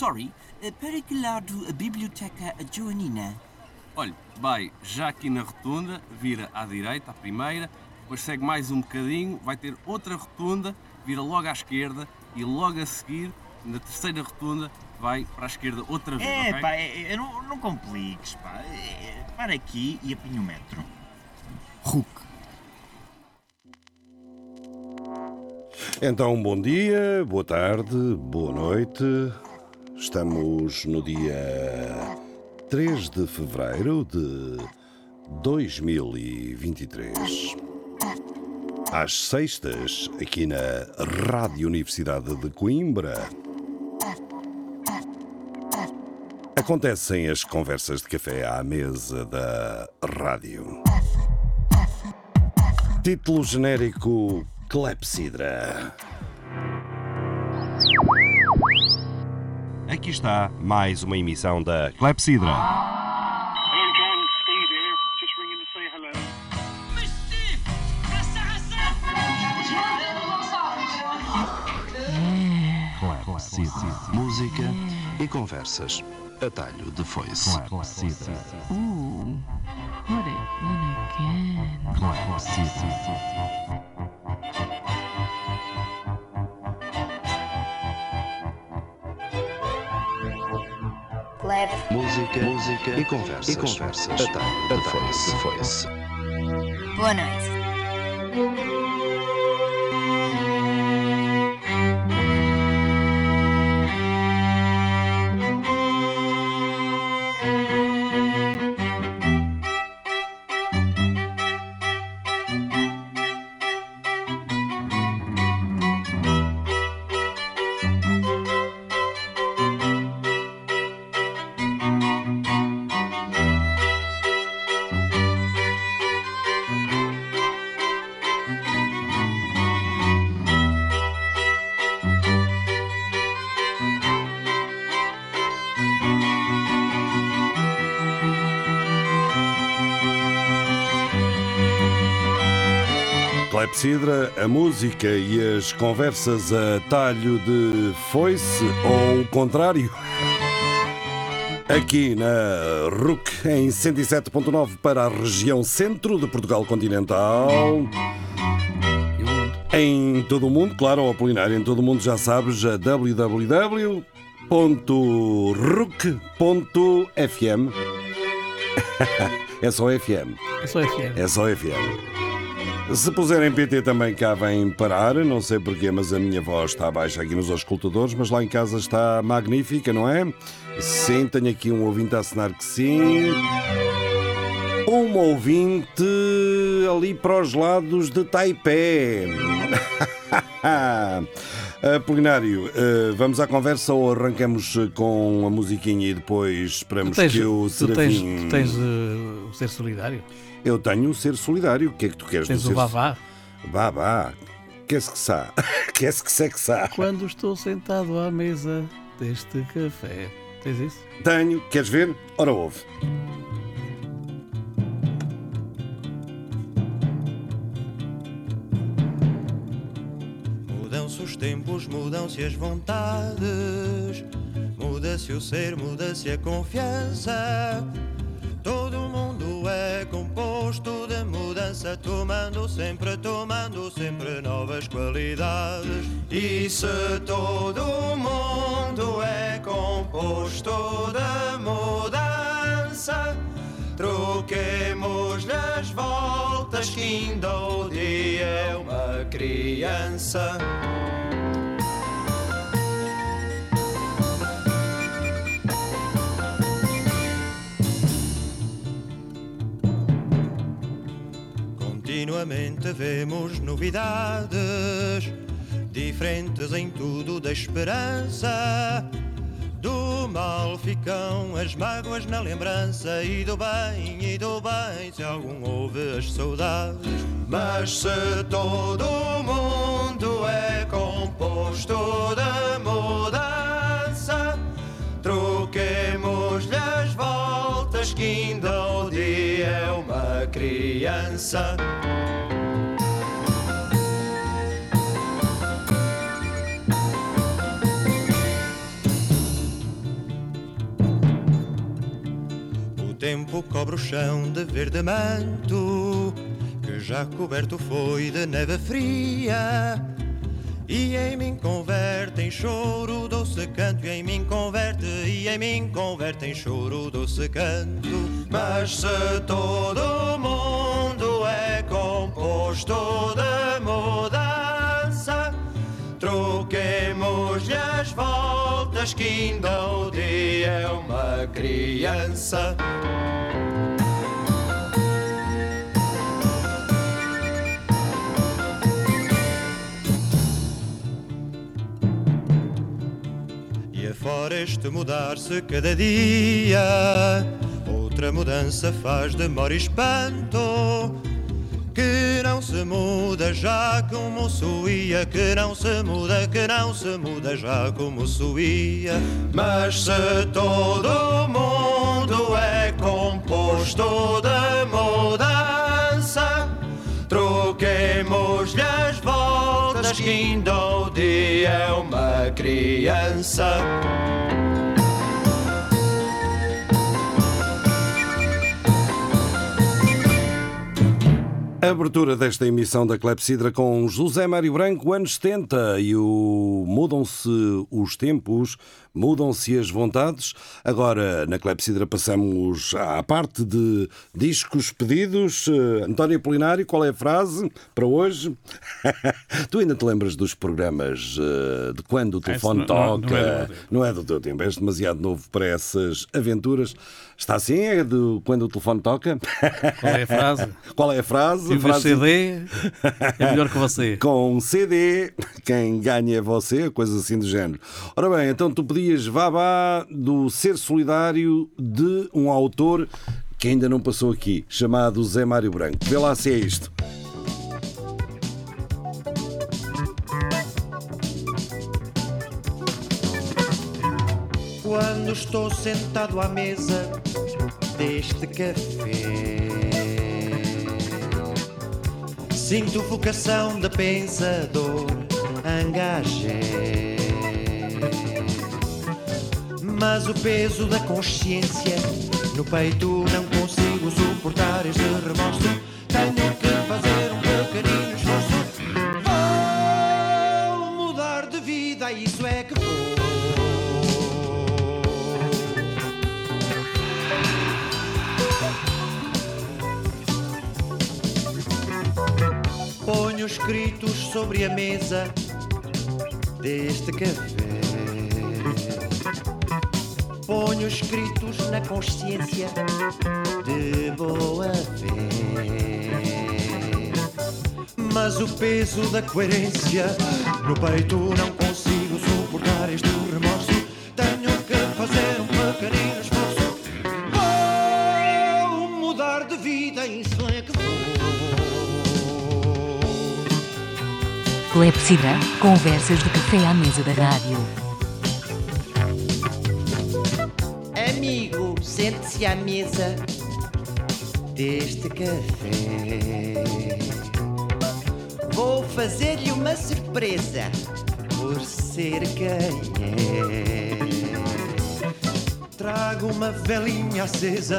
sorry, eh, para que lado a biblioteca Joanina? Olha, vai já aqui na rotunda, vira à direita, à primeira, depois segue mais um bocadinho, vai ter outra rotunda, vira logo à esquerda e logo a seguir, na terceira rotunda, vai para a esquerda outra vez, É, ok? pá, é, é, não, não compliques, pá. É, para aqui e apanha o metro. Hulk. Então, bom dia, boa tarde, boa noite. Estamos no dia 3 de fevereiro de 2023. Às sextas, aqui na Rádio Universidade de Coimbra. Acontecem as conversas de café à mesa da rádio. Título genérico Clepsidra. Aqui está mais uma emissão da Clepsidra. Clepsidra. Música e conversas. Atalho de foice. Clepsidra. Ooh, put it in again. Clepsidra. Clap. Música, música e conversas. E conversas. Atalho de foice. foice. Boa noite. Clepsidra, a música e as conversas a talho de foice ou o contrário. Aqui na RUC em 107.9 para a região centro de Portugal continental. Em todo o mundo, claro, ao Apolinário, em todo o mundo já sabes a www.ruc.fm. é só FM. É só FM. É só FM. Se puserem PT também cá vem parar, não sei porquê, mas a minha voz está baixa aqui nos auscultadores, mas lá em casa está magnífica, não é? Sim, tenho aqui um ouvinte a assinar que sim. Um ouvinte ali para os lados de Taipei. Apolinário, eh, vamos à conversa ou arrancamos com a musiquinha e depois esperamos tens, que o tu tens, Serafim... tu tens eh, o ser solidário? Eu tenho o ser solidário. O que é que tu queres Tens do o ser vavá? Babá, quer-se que sa? Quer-se que se que sa? Quando estou sentado à mesa deste café. Tens isso? Tenho, queres ver? Ora ouve. Mudam-se os tempos, mudam-se as vontades, muda-se o ser, muda-se a confiança. Tomando sempre, tomando sempre novas qualidades. E se todo mundo é composto de mudança, troquemos as voltas que ainda o dia é uma criança. Continuamente vemos novidades, diferentes em tudo da esperança. Do mal ficam as mágoas na lembrança, e do bem, e do bem, se algum houve as saudades. Mas se todo mundo é composto de mudança, todos que ainda o dia é uma criança. O tempo cobre o chão de verde manto, que já coberto foi de neve fria e em mim converte em choro doce canto, e em mim converte, e em mim converte em choro doce canto. Mas se todo mundo é composto de mudança, troquemos-lhe as voltas, que ainda o dia é uma criança. Este mudar-se cada dia, outra mudança faz demora e espanto. Que não se muda já como suía, que não se muda, que não se muda já como suía. Mas se todo mundo é composto de mudança, troquemos-lhe as voltas, que ainda o dia é uma criança. Abertura desta emissão da Clepsidra com José Mário Branco, anos 70, e o mudam-se os tempos, mudam-se as vontades. Agora, na Clepsidra, passamos à parte de discos pedidos. Eh, António Polinário, qual é a frase para hoje? tu ainda te lembras dos programas eh, de quando o telefone Esse não- não- toca? não é. Não é do teu tempo, és demasiado novo para essas aventuras. Está assim? É do quando o telefone toca? Qual é a frase? Qual é a frase? Se frase- CD é melhor que você. com CD, quem ganha é você, coisa assim do género. Ora bem, então tu pedias Vavá do Ser Solidário de um autor que ainda não passou aqui, chamado Zé Mário Branco. Vê lá se é isto. Quando estou sentado à mesa deste café, sinto vocação de pensador, engajé. Mas o peso da consciência no peito não consigo suportar este remorso. Tenho que fazer um pequenino esforço. Vou mudar de vida, isso é que vou. Ponho escritos sobre a mesa deste café. Ponho escritos na consciência de boa fé. Mas o peso da coerência no peito não consigo suportar este remorso. Tenho que fazer um pequenino esforço. Vou mudar de vida, isso é que vou. Clepsidra, conversas de café à mesa da rádio. Sente-se à mesa deste café. Vou fazer-lhe uma surpresa por ser quem é. Trago uma velinha acesa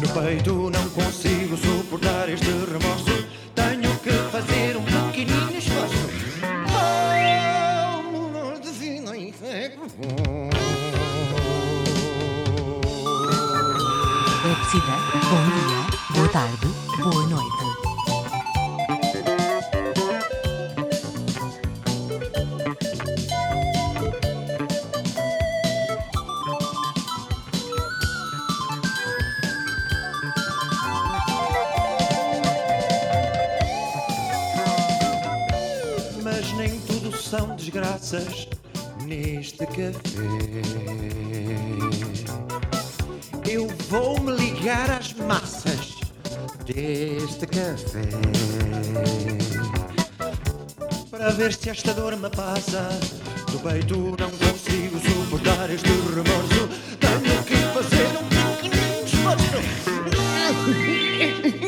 no peito, não consigo suportar este remorso. Tenho que fazer um pequenino esforço. Oh, amor de vida bom dia, boa tarde, boa noite. Mas nem tudo são desgraças neste café. Eu vou me ligar às massas deste café. Para ver se esta dor me passa. Do peito não consigo suportar este remorso. Tenho que fazer um pequenino esforço.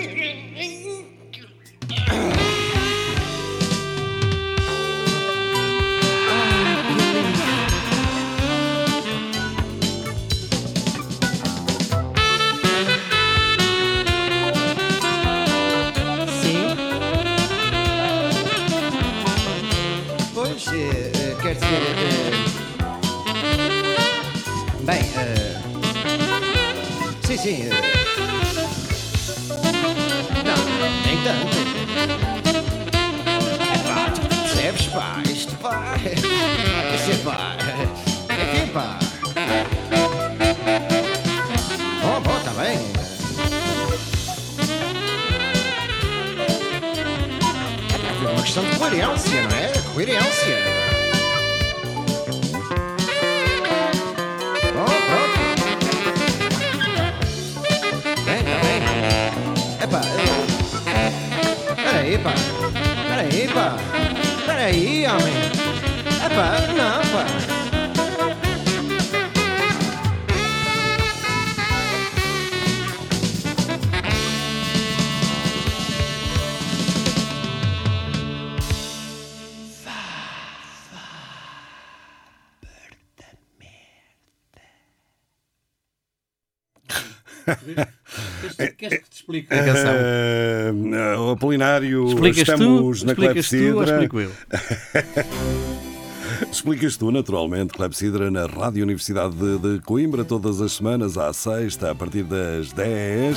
Queres que te explique a canção? Eh, o Apolinário, Explicas tu, estamos na explicas tu ou Clepsidra. explico eu? Explicas tu, naturalmente, Clepsidra na Rádio Universidade de, Coimbra, todas as semanas, à sexta, a partir das 10,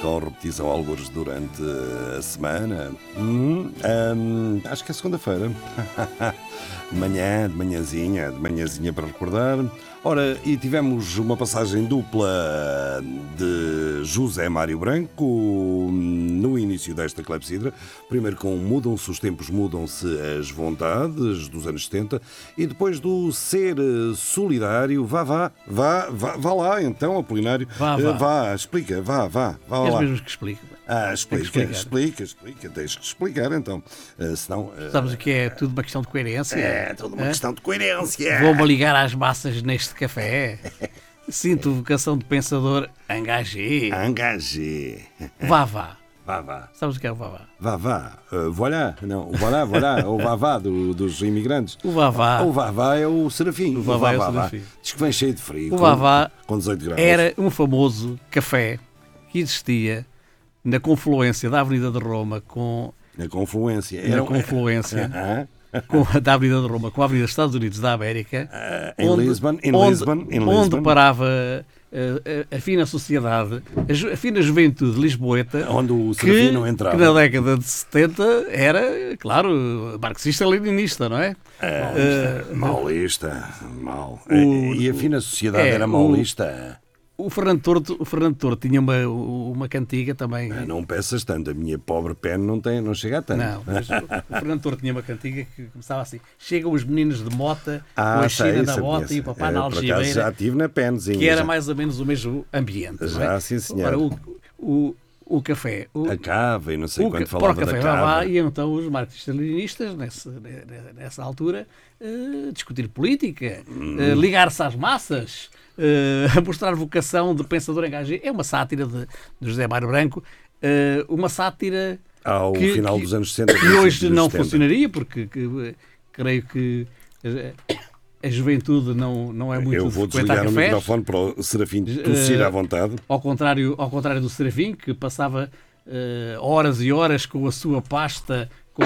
com repetição alguns durante a semana. Hum, hum, acho que é segunda-feira. De manhã, de manhãzinha, de manhãzinha para recordar. Ora, e tivemos uma passagem dupla de José Mário Branco no início desta clepsidra. Primeiro com Mudam-se os tempos, mudam-se as vontades dos anos 70 e depois do ser eh, solidário. Vá, vá, vá, vá, vá lá então, Apolinário. Vá, Eh, vá. vá explica, vá, vá, vá És lá. mesmo que explique. Ah, explica, explicar. explica, explica, tens que explicar então. Eh, senão. eh, Sabes o que é tudo uma questão de coerência? É, tudo uma Hã? questão de coerência. Vou-me ligar às massas neste café. Sinto vocação de pensador engagé. Engagé. Vá, vá. Vá, vá. Sabes o que é o vá, vá? Vá, vá. Uh, voilà. Não, o voilà, voilà. o vá, vá do- dos imigrantes. O vá, vá. O vá, vá é o Serafim. O vá, vá é o Serafim. Diz que vem cheio de frio. O com- Com 18 graus. Era um famoso café que existia na confluência da Avenida de Roma com Na confluência. na Era- confluência Aham. com a da Avenida de Roma com a Avenida dos Estados Unidos da América, em Lisbon, em onde, Lisbon, onde Lisbon. parava eh, a, a fina sociedade, a, ju- a fina juventude lisboeta, Onde o que, entrava. que na década de 70 era, claro, marxista-leninista, não é? Eh, Maulista. Mal. O- e a fina sociedade é, era maulista. O Fernando Torto, o Fernando Torto tinha uma, uma cantiga também. Ah, Não peças tanto. A minha pobre pele não, tem, não chega a tanto. Não, mas o o Fernando Torto tinha uma cantiga que começava assim: chegam os meninos de mota, Ah, com a sei, China na eu bota e o papá Eh, na algibeira. já tive na penzinha. que era já. mais ou menos o mesmo ambiente. não Já, é? sim, senhor. Ora, o, o, o café. O, A cava e não sei o quando falava o da café cava. Vavá, e então os marxistas-leninistas, nessa, ne- nessa altura, eh, discutir política, Hum. eh, ligar-se às massas, eh, mostrar vocação de pensador engajado. É uma sátira de, de José Mário Branco, eh, uma sátira Ao que- final que- dos anos 60. que hoje não dos 70. funcionaria, porque que, eh, creio que eh, a juventude não, não é muito Eu vou desligar o cafés. microfone para o Serafim tossir Eh, à vontade. Ao contrário, ao contrário do Serafim, que passava eh, horas e horas com a sua pasta com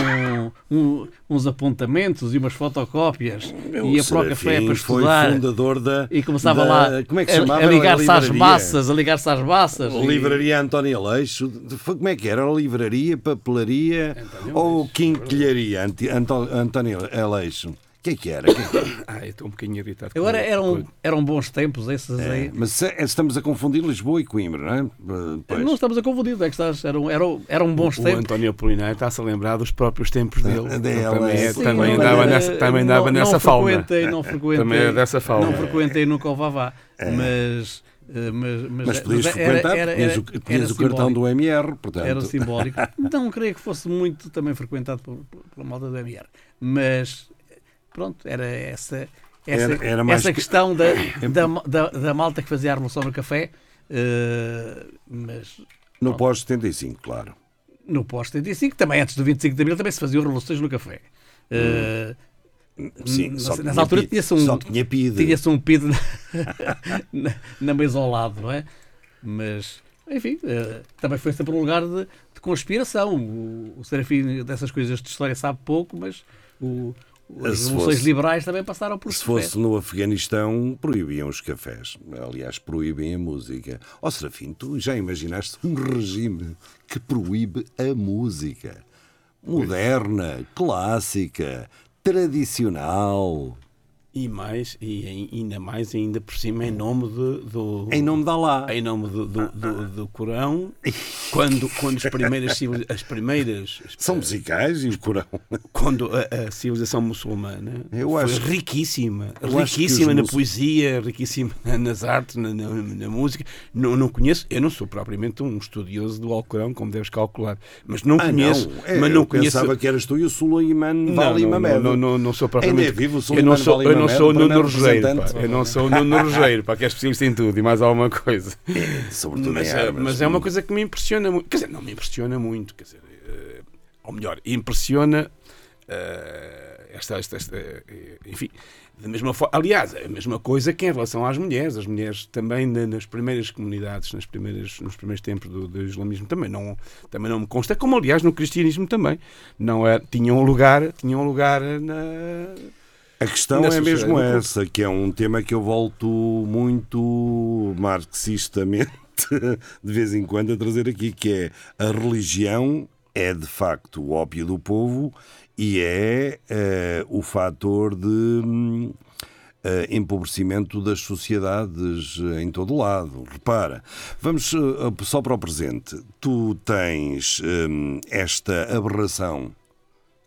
um- uns apontamentos e umas fotocópias Meu, ia para o Serafim café para foi estudar fundador da- e começava da- lá como é que se a- chamava? a, ligar-se A às massas, a ligar-se às massas. A e- livraria António Aleixo, foi- como é que era? A livraria, papelaria ou quinquilharia António Aleixo? O que é que era? O que é que era? Ah, eu estou um bocadinho irritado. com Agora eram, eram bons tempos esses É, aí. mas se- estamos a confundir Lisboa e Coimbra, não é? Eh, pois. Não estamos a confundir, é que estás, eram, eram, eram bons O tempos. António Apolinário está-se a lembrar dos próprios tempos dele. Da- da Ele também, é- também Sim, andava mas, nessa, eh, também não- andava nessa não fauna. frequentei, não frequentei, Também é dessa fauna. Não frequentei nunca o Vavá, mas, eh, mas, mas, Mas podias mas frequentar, era- tinhas, era- o, tinhas era o cartão do MR, portanto. Era simbólico. Não creio que fosse muito também frequentado por- por- pela malta do MR. Mas pronto, era essa, essa, Era- era essa que- questão da, da, da, da malta que fazia a revolução no café. eh, mas No pós-75, claro. no pós-75, também antes do 25 de Abril, também se faziam revoluções no café. Eh, Sim, nessa, tinha nessa altura tinha-se um, só tinha PID. tinha-se um PID na, na, na mesa ao lado, não é? Mas, enfim, eh, também foi sempre um lugar de, de conspiração. O, o Serafim dessas coisas de história sabe pouco, mas o, as revoluções liberais também passaram por Se café. fosse no Afeganistão, proibiam os cafés. Aliás, proíbem a música. Ó Serafim, tu já imaginaste um regime que proíbe a música? Moderna, clássica, tradicional. E mais, e ai- ainda mais, ainda por cima, em nome de- do. Em nome de Allah. Em nome do, do, do- do Corão, quando, quando as primeiras. As primeiras São musicais e o Corão. quando a, a civilização muçulmana Eu foi acho- riquíssima, riquíssima na poesia, riquíssima nas artes, na, na- na música. Não, não conheço, eu não sou propriamente um estudioso do Alcorão, como deves calcular, mas não Ah, conheço, não. É, mas não eu conheço. pensava que eras tu e o Suleiman Não, Vali não, Mamed. não, não, não sou Ainda propriamente. é vivo o Suleiman não sou, Vali não sou o Nuno pá. representante. eu não sou o Nuno Rogério, pá, que é especialista em tudo e mais alguma coisa. Sobretudo mas, em é- árabes. mas é uma coisa que me impressiona muito. Quer dizer, não me impressiona muito, quer dizer, eh, ou melhor, impressiona eh, esta, esta, esta, eh, enfim, da mesma forma, aliás, é a mesma coisa que em relação às mulheres, as mulheres também na- nas primeiras comunidades, nas primeiras, nos primeiros tempos do, do islamismo também não, também não me consta, como aliás no cristianismo também, não é, tinham um lugar, tinham um lugar na A questão é mesmo essa, que é um tema que eu volto muito marxistamente de vez em quando a trazer aqui, que é a religião é de facto o ópio do povo e é eh, o fator de hum, eh, empobrecimento das sociedades eh, em todo lado. Repara, vamos só para o presente. Tu tens hum, esta aberração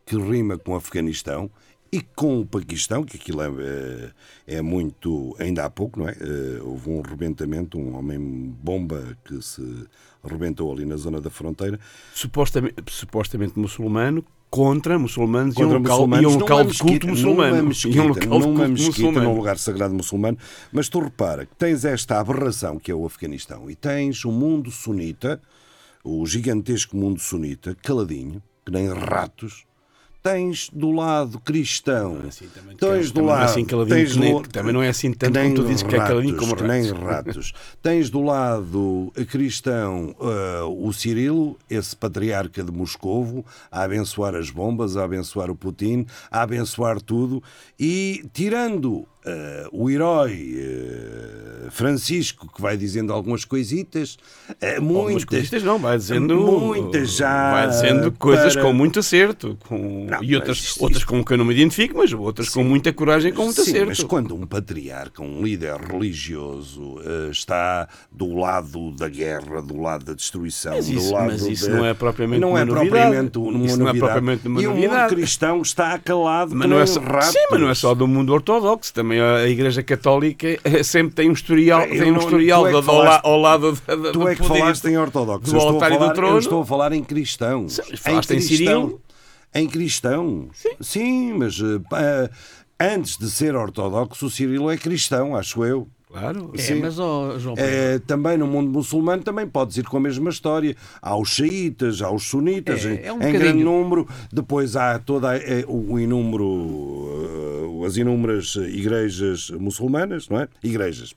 que rima com o Afeganistão e com o Paquistão, que aquilo é, é muito. Ainda há pouco, não é? Eh, Houve um rebentamento, um homem-bomba que se rebentou ali na zona da fronteira. supostamente, supostamente muçulmano contra muçulmanos Contra e um local, muçulmanos, e um local de mesquita, culto muçulmano. Numa e mesquita, um local numa mesquita, muçulmano. num lugar sagrado muçulmano. Mas tu repara que tens esta aberração que é o Afeganistão e tens o mundo sunita, o gigantesco mundo sunita, caladinho, que nem ratos. Tens do lado cristão, tens do também não é lado. assim tens que nem- do- também não é assim tanto como tu dizes que é caladinho ratos, como que nem ratos. ratos. Tens do lado cristão ah, o Cirilo, esse patriarca de Moscovo, a abençoar as bombas, a abençoar o Putin, a abençoar tudo, e tirando ah, o herói ah, Francisco, que vai dizendo algumas coisitas, Algumas muitas. coisas não, vai dizendo, muitas já. vai dizendo coisas para- com muito acerto com, Não, e outras, mas outras com que eu não me identifico, mas outras com muita coragem com muito Sim, acerto. mas quando um patriarca, um líder religioso, está do lado da guerra, do lado da destruição, Mas isso- do lado mas isso da- não é propriamente não uma é novidade. propriamente uma Isso não é propriamente uma e o mundo cristão está calado Mas não é só, sim, mas não é só do mundo ortodoxo, também a Igreja Católica eh, sempre tem um historial, Eu tem um não- historial é falaste- la- ao lado da, da, Tu do é que poder falaste em ortodoxo. do Eu estou, a altar e do falar, eu trono. estou a falar em cristãos. falaste em cristão. Cirilo? Em cristão. Sim, mas eh, pá, antes de ser ortodoxo, o Cirilo é cristão, acho eu. Claro. É, mas, ó, João Pedro, É, também no mundo muçulmano também podes ir com a mesma história. Há os xiitas, há os sunitas, É, em, é um em bocadinho. grande número. Depois há é, o inúmero, as inúmeras igrejas muçulmanas, não é? Igrejas.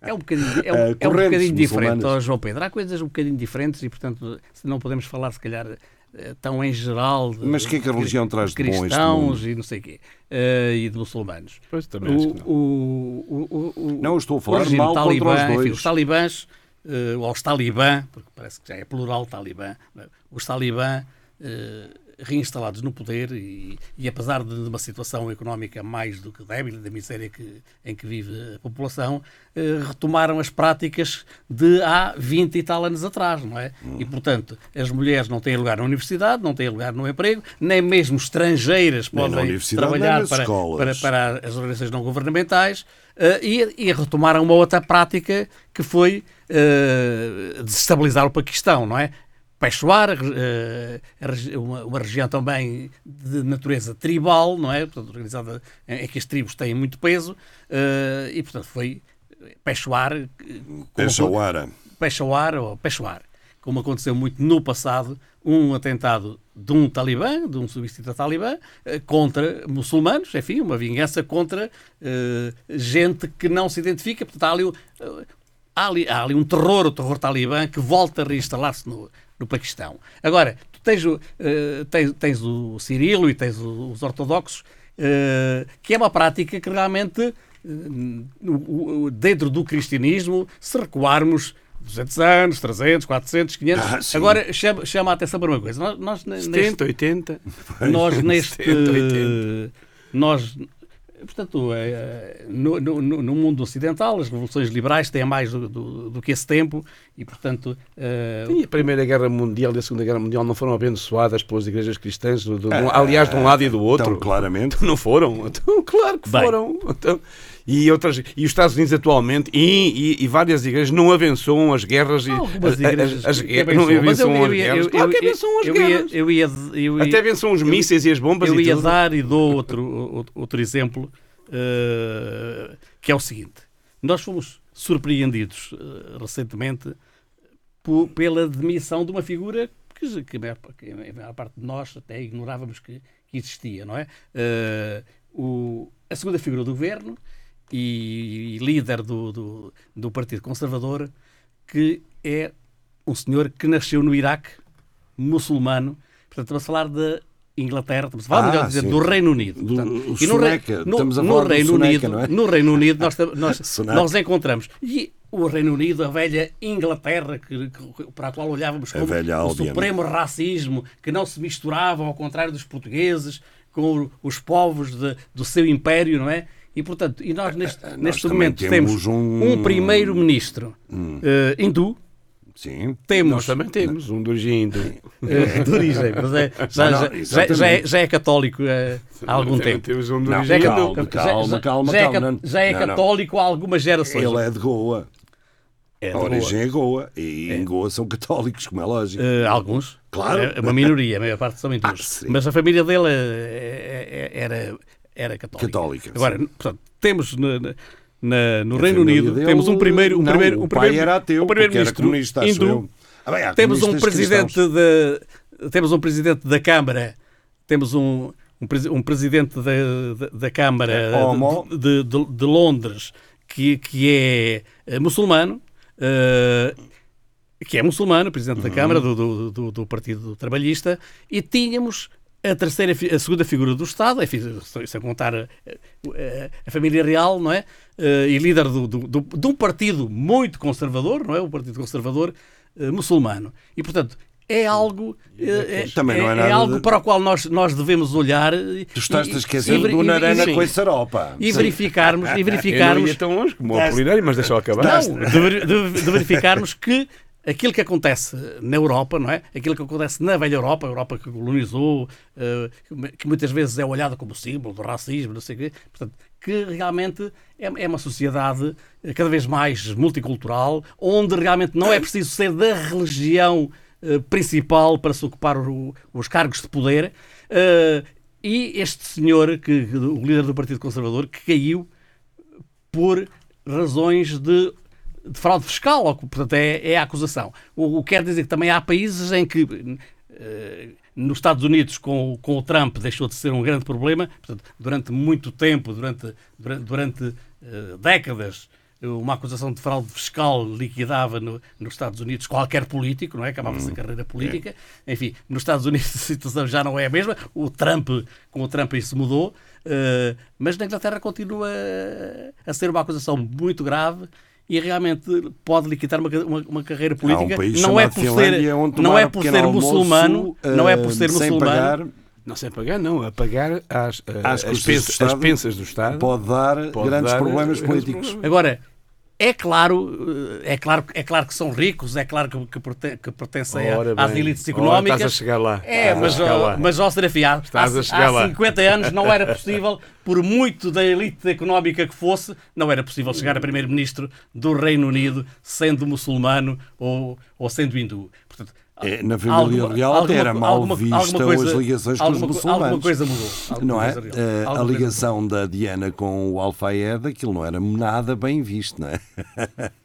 É um bocadinho, é um, Eh, é um bocadinho diferente, ó, João Pedro. Há coisas um bocadinho diferentes e, portanto, não podemos falar, se calhar, eh, tão em geral. De, Mas o que é que a religião traz de bom a este cristãos e não sei o quê. eh, e de muçulmanos. Pois, também acho que não. O, o, o, o, Não, eu estou a o falar mal contra talibã, os enfim, dois. os talibãs, eh, ou os talibã, porque parece que já é plural talibã, é? os talibã eh, reinstalados no poder e, e apesar de, uma situação económica mais do que débil, da miséria que, em que vive a população, eh, retomaram as práticas de há 20 e tal anos atrás, não é? Hum. E, portanto, as mulheres não têm lugar na universidade, não têm lugar no emprego, nem mesmo estrangeiras Nem podem trabalhar para, para, para as organizações não governamentais eh, e, e retomaram uma outra prática que foi eh, desestabilizar o Paquistão, não é? Peshawar, eh, uma, região também de natureza tribal, não é? Portanto, organizada em, que as tribos têm muito peso eh, e, portanto, foi como- Peshawara. Peshawar ou Peshawar, como aconteceu muito no passado, um atentado de um talibã, de um substituto talibã, eh, contra muçulmanos, enfim, uma vingança contra eh, gente que não se identifica. Portanto, há ali, eh, há ali, há ali um terror, o terror talibã, que volta a reinstalar-se no, no Paquistão. Agora, tu tens, o, eh, tens, tens o Cirilo e tens os ortodoxos, eh, que é uma prática que realmente, o- dentro do cristianismo, se recuarmos 200 anos, 300, 400, 500. Ah. Agora, chama, chama a atenção para uma coisa. Nós, nós ne- 70, 80. nós neste 70, 80. nós portanto é, no, no- no- mundo ocidental as revoluções liberais têm mais do, do- do que esse tempo e portanto eh, E a Primeira Guerra Mundial e a Segunda Guerra Mundial não foram abençoadas pelas igrejas cristãs, do- do- aliás, de um lado e do outro. Então, claramente. Não foram? Então, claro que Bem. foram. Então, e, outras, e os Estados Unidos atualmente e, e- e várias igrejas não abençoam as guerras. E, algumas as- igrejas as, que guerras não abençoam. As guerras. eu- Claro que abençoam as guerras. eu ia- eu ia- Até abençoam os mísseis e as bombas eu ia dar e dou outro, outro, exemplo eh, que é o seguinte nós fomos surpreendidos eh, recentemente pela demissão de uma figura que, que, a maior, que a maior parte de nós até ignorávamos que, que existia, não é? Eh, o- a segunda figura do governo e, e líder do, do, do Partido Conservador, que é um senhor que nasceu no Iraque, muçulmano. Portanto, estamos a falar de Inglaterra, estamos a falar, Ah, melhor sim. do Reino Unido. Do- Portanto, e no, no- no Reino Soneca, Unido, é? no Reino Unido nós, nós, nós encontramos. E o Reino Unido, a velha Inglaterra, que, que- para a qual olhávamos como o supremo racismo, que não se misturavam, ao contrário dos portugueses, com os povos de- do seu império, não é? E, portanto, e nós neste, neste também momento temos temos um- um, primeiro-ministro eh, hindu, Sim. temos Nós também temos um do hindu. eh, de origem, mas é- já, Não, já- não, já- já é, já é católico eh, há algum tempo. Temos um do Não, Já é, hindu. calma, ca- calma, já- calma, já é calma, já é Não, não. católico há algumas gerações. Ele é de Goa. É de A Goa. origem é Goa. E em Goa são católicos, como é lógico. Eh, alguns. Claro. É uma minoria, a maior parte são hindus. Ah. Mas a família dele eh, eh, era, era católica. Católica, Agora, sim. portanto, temos na- na- no Reino Unido, temos um primeiro. Um não, primeiro o um pai primeiro, era ateu, um porque era primeiro-ministro comunista, hindu. Ah, bem, temos um presidente da temos um presidente da Câmara, temos um, um, um presidente da, da, da Câmara É de, de, de Londres que, que é eh, muçulmano. eh, que é muçulmano, presidente da Câmara do, do, do- do Partido Trabalhista, e tínhamos a terceira, a segunda figura do Estado, enfim, sem contar eh, eh, a, família real, não é? Eh, e líder do, do- do- de um partido muito conservador, não é? O Partido Conservador muçulmano. E, portanto, é algo, é, Também não é é nada algo de- para o qual nós, nós devemos olhar. Tu estás a esquecer do Narana com esse aropa. e verificarmos, e Eu não verificarmos ia tão longe como o Apolinário, mas deixa-o acabar. não, de- de verificarmos que aquilo que acontece na Europa, não é? Aquilo que acontece na velha Europa, a Europa que colonizou, eh, que muitas vezes é olhada como símbolo do racismo, não sei o quê, portanto, que realmente é, é uma sociedade cada vez mais multicultural, onde realmente não é preciso ser da religião eh, principal para se ocupar os cargos de poder. eh, e este senhor, que- o líder do Partido Conservador, que caiu por razões de, de fraude fiscal, ou, portanto, é, é a acusação. O, o que quer dizer que também há países em que, eh, nos Estados Unidos, com, o- com o Trump, deixou de ser um grande problema, portanto, durante muito tempo, durante, durante, durante, eh, décadas, uma acusação de fraude fiscal liquidava no- nos Estados Unidos qualquer político, não é? Acabava-se a carreira política. Enfim, nos Estados Unidos a situação já não é a mesma. O Trump, com o Trump isso mudou. eh, mas na Inglaterra continua a ser uma acusação muito grave e realmente pode liquidar uma, uma, uma carreira política. Há um país não é por Finlândia ser, não é um por ser almoço, muçulmano, não é por eh, ser sem muçulmano. pagar, Não sem pagar, não. A pagar às, eh, Às as, pensas, as Estado, pensas do Estado. pode dar Pode grandes dar, problemas eh, políticos. Agora, é claro, eh, é claro, é claro que são ricos, é claro que, que, que pertencem Ora às elites Ora, económicas. estás a chegar lá. É, Estás mas, chegar lá. mas ó, Serafim, há, há, chegar há lá. 50 anos não era possível, por muito da elite económica que fosse, não era possível chegar a primeiro-ministro do Reino Unido sendo muçulmano ou, ou sendo hindu. Portanto, É, na família real até era mal vista as ligações com os alguma, muçulmanos. Alguma coisa mudou. Alguma não é? coisa real. Eh, a Alguma coisa ligação da Diana com o Alfaed, aquilo não era nada bem visto, não é?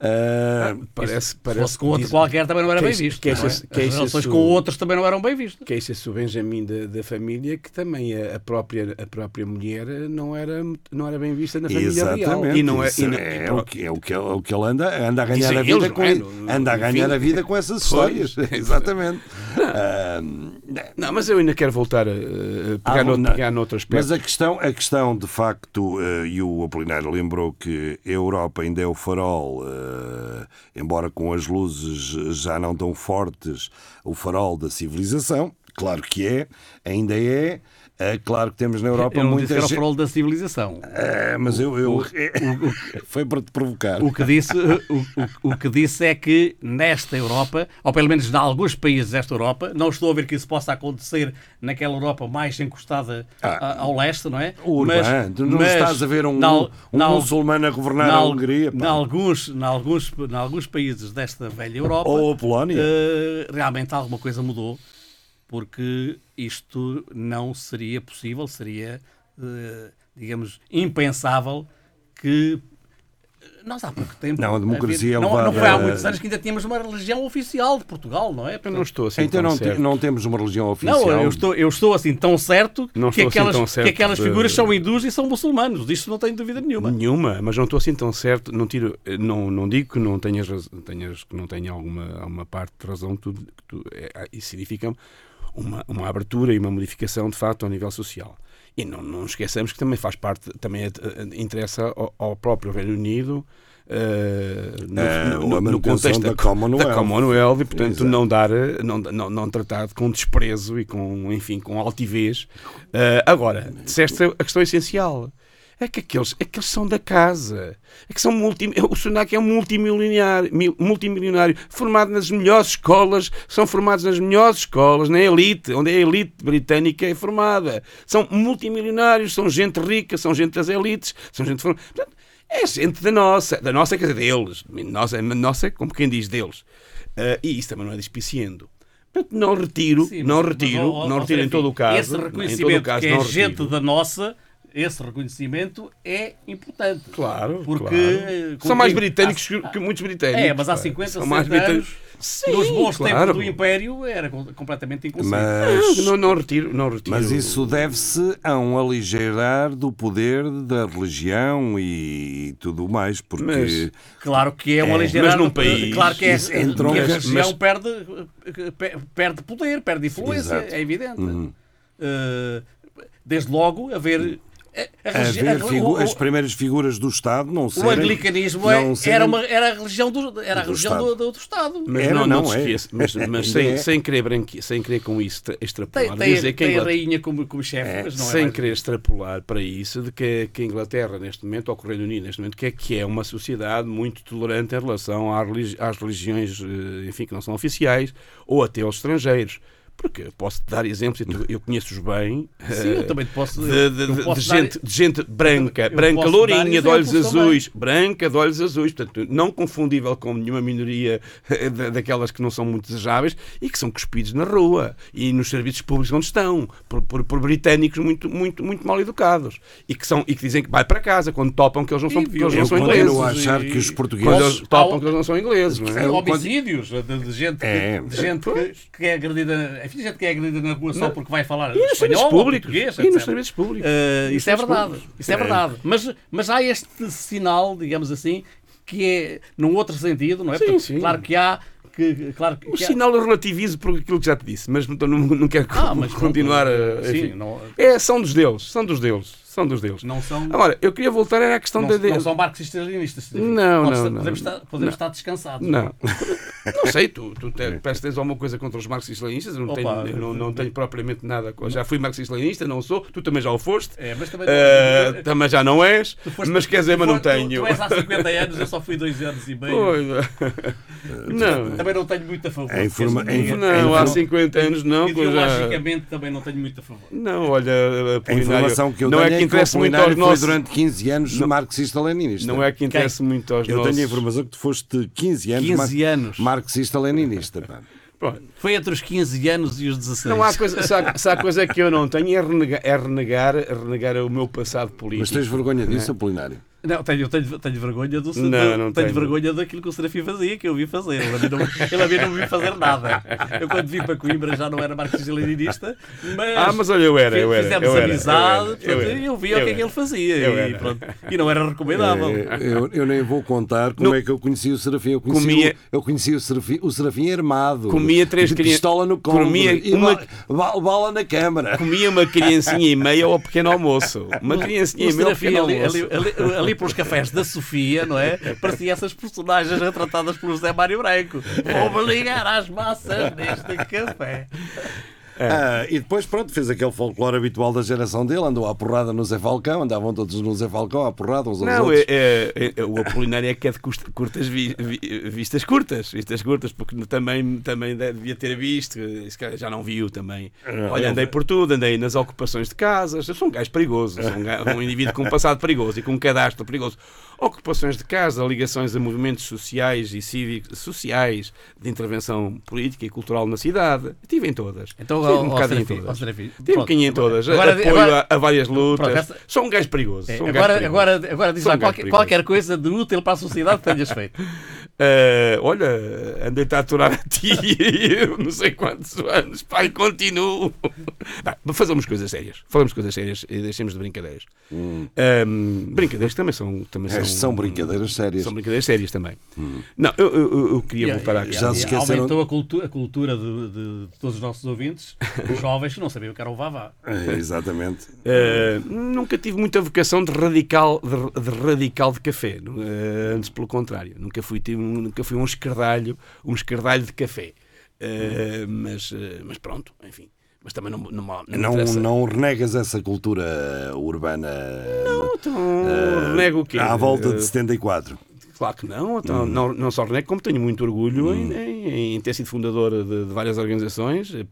Eh, Parece, parece com outro diz- qualquer também não era bem queixa- visto. queixa-se- não é? As queixa-se relações o- com outros também não eram bem vistas. Queixa-se o Benjamin da, da família que também a, a própria, a própria mulher não era, não era bem vista na família real. Exatamente. E não é, e não- é, o que, é, o que, é o que ele anda, anda a ganhar a vida com é? anda a No- ganhar enfim. a vida com essas histórias. Exatamente. Ah, Não, mas eu ainda quero voltar a, a pegar, Ah, no, não. pegar noutro aspecto. Mas a questão, a questão de facto, eh, e o Apolinário lembrou que a Europa ainda é o farol, eh, embora com as luzes já não tão fortes, o farol da civilização. Claro que é, ainda é. É claro que temos na Europa Eu não disse muita que era o gente. da civilização. É, mas eu, eu- foi para te provocar. O que, disse, o, o- o que disse é que nesta Europa, ou pelo menos em alguns países desta Europa, não estou a ver que isso possa acontecer naquela Europa mais encostada a- ao leste, não é? O Urbano, tu não estás a ver um- um muçulmano a governar a Hungria, pá. Em alguns, em alguns, em alguns países desta velha Europa, Ou a Polónia. eh, realmente alguma coisa mudou, porque isto não seria possível, seria, eh, digamos, impensável que nós há pouco tempo. Não, a democracia havia- é não, não levada- foi há muitos anos que ainda tínhamos uma religião oficial de Portugal, não é? Eu não estou assim Então tão não, te- certo. não temos uma religião oficial. Não, eu estou, eu estou assim tão certo, Não que, assim aquelas, tão certo que aquelas de- figuras são hindus e são muçulmanos. Disso não tenho dúvida nenhuma. Nenhuma, mas não estou assim tão certo. Não, tiro, não, não digo que não tenhas, tenhas que não tenha alguma, alguma parte de razão. Tu, que tu, é, isso significa uma, uma abertura e uma modificação de facto ao nível social. E não, não esqueçamos que também faz parte, também é- é- interessa ao, ao próprio Reino Unido. eh, no, Eh, no- no- contexto da Commonwealth. da Commonwealth e portanto Exato. não dar não, não, não tratar com desprezo e com enfim com altivez Eh, agora disseste a questão essencial é que aqueles, é que eles são da casa. É que são multi, o Sunak é um multimilionário, mil- multimilionário, formado nas melhores escolas, são formados nas melhores escolas, na elite, onde a elite britânica é formada. São multimilionários, são gente rica, são gente das elites, são gente formada. Portanto, é gente da nossa, da nossa, quer dizer, deles. Nossa, nossa como quem diz deles. Ah, e isso também não é despiciendo. Portanto, não retiro, Sim, não retiro, mas, não retiro em todo o caso. Esse em todo o reconhecimento caso, que é gente da nossa, esse reconhecimento é importante. Claro, Porque claro. São mais britânicos há- que, muitos britânicos. É, mas há pá. 50, São 60 mais britânicos. anos, Sim, nos bons claro. tempos do Império, era com- completamente inconcebível. Mas, Não, não retiro, não retiro. mas isso deve-se a um aligeirar do poder da religião e tudo mais, porque Mas- Claro que é uma É, ligeirada. mas num país- Claro que, é, isso entrou- que a mas- religião mas- perde, pe- perde poder, perde influência, Exato. é evidente. Uhum. Eh, desde logo, haver. A- a haver a- figu- o- as primeiras figuras do Estado não o serem... anglicanismo é- serem- era, uma, era a religião do, era a religião Estado. do, do, do Estado. Mas Era, não, não, não é. esqueça. Mas, mas sem, é. sem, querer branqui, sem querer com isso tra- extrapolar. Tem, tem, dizer que a tem a Inglaterra- rainha como, como chefe, mas não é sem mais- querer extrapolar para isso de que, que a Inglaterra, neste momento, ou que o Reino Unido, neste momento, que é, que é uma sociedade muito tolerante em relação às religiões eh, enfim, que não são oficiais ou até aos estrangeiros. Porque posso te dar exemplos, e tu- eu conheço-os bem. Sim, eu também te posso- De, eu- de- eu de- posso de dar- gente, de gente branca, eu branca lourinha, de olhos exemplos também. azuis, branca de olhos azuis, portanto, não confundível com nenhuma minoria eh, da- daquelas que não são muito desejáveis e que são cuspidos na rua e nos serviços públicos onde estão, por, por- por britânicos muito, muito, muito mal educados e que, são, e que dizem que vai para casa quando topam que eles não são, E que eles não Eu são ingleses. a achar que os Quando portugueses... eles topam que eles não são ingleses. Não é? Homicídios de, de gente, É. de gente que, que é agredida, gente que é agredida na rua só porque vai falar E espanhol públicos. português, E nos serviços públicos. Nos isso é verdade. públicos. Isso é verdade. Mas, mas há este sinal, digamos assim, que é num outro sentido, não é? Sim, Porque, sim. Claro que há. Que, claro que O sinal eu relativizo por aquilo que já te disse, mas não, não, não quero Ah, mas pronto, continuar a. sim, não- É, são dos deles, são dos deles, são dos deles. Não são- Agora, eu queria voltar à questão não, da. não são marxistas-leninistas. Não, não, não. Podemos, estar, podemos estar descansados. Não. Não sei, tu, tu te, parece que tens alguma coisa contra os marxistas-leninistas, não, Opa, tenho, eu não, não tenho propriamente nada. com- Já fui marxista-leninista, não sou, tu também já o foste. É, mas também- Eh, também já não és, foste- mas quer dizer, mas não tenho. Tu és há 50 anos, eu só fui 2 anos e meio. Pois, não. Também não tenho muito a favor. É informa- é inf- Não, há 50 anos não, pois já. Ideologicamente também não tenho muito a favor. Não, olha, A Apolinário, informação que eu não tenho é que que o interessa muito Apolinário aos nossos. durante 15 anos marxista-leninista. Não é que interessa muito aos Eu nossos. tenho a informação que tu foste 15 anos, 15 mar- anos. marxista-leninista. Foi entre os 15 anos e os 16. Não há coisa, se há, se há coisa que eu não tenho é renegar, é renegar, renegar o meu passado político. Mas tens vergonha disso, é? Não, tenho, tenho, tenho vergonha do Não, não tenho tenho. vergonha daquilo que o Serafim fazia, que eu vi fazer. Ele a mim não, ele a mim não me vi fazer nada. Eu quando vim para Coimbra já não era marxista-leninista, mas, Ah, mas olha, eu era, eu era, fizemos eu era, amizade, eu era, portanto, eu eu, era, via o eu que é que ele fazia Eu e, pronto, e não era recomendável. É, eu, eu nem vou contar como Não. é que eu conheci o Serafim. Eu conheci, Comia- o, eu conheci o, Serafim, o Serafim armado. Comia três de crian- pistola no colo. Comia e uma- ba- ba- bala na câmara. Comia uma criancinha e meia ao pequeno almoço. Uma criancinha O e meia ao pequeno ali, almoço. ali, ali, ali pelos cafés da Sofia, não é? Parecia essas personagens retratadas pelo José Mário Branco. Vou-me ligar às massas neste café. Ah, e depois, pronto, fez aquele folclore habitual da geração dele. Andou à porrada no Zé Falcão. Andavam todos no Zé Falcão à porrada uns aos Não, outros. é, é- é- o Apolinário é que é de curtas vi- vi- vistas curtas, vistas curtas, porque também, também devia ter visto, se calhar já não viu também. Ah, Olha, andei por tudo, andei nas ocupações de casas, eu sou um gajo perigoso, sou um, ga- um indivíduo com um passado perigoso e com um cadastro perigoso. Ocupações de casa, ligações a movimentos sociais e cívicos, sociais, de intervenção política e cultural na cidade, estive em todas. Então, Ó, um ó, bocado em todas. Tive um bocadinho em todas, Agora- apoio a, várias lutas. Sou um gajo perigoso. Agora, perigoso. agora, agora diz lá qualquer coisa de útil para a sociedade que tenhas feito. Eh, olha, andei-te a aturar a ti não sei quantos anos, pai, continuo. Bem, fazemos coisas sérias. Falamos coisas sérias e deixemos de brincadeiras. Ehm, brincadeiras também são. Também Estas são, são brincadeiras sérias. São brincadeiras sérias também. Não, eu, eu- eu- queria E- voltar à questão. e Aumentou a cultura, a cultura de, de- de todos os nossos ouvintes, os jovens que não sabiam o que era o Vavá. É, exatamente. Eh, nunca tive muita vocação de radical de, de radical de café, eh, antes pelo contrário. Nunca fui, tive um- nunca fui um escardalho, um escardalho de café. Eh, mas, eh, mas pronto, enfim. Mas também não, não, não, Não, não renegas essa cultura urbana Não, então, eh, renego o quê? à volta de 74. Claro que não, então, Hum. não, não só renego, como tenho muito orgulho em, em- em ter sido fundador de, de várias organizações, eh,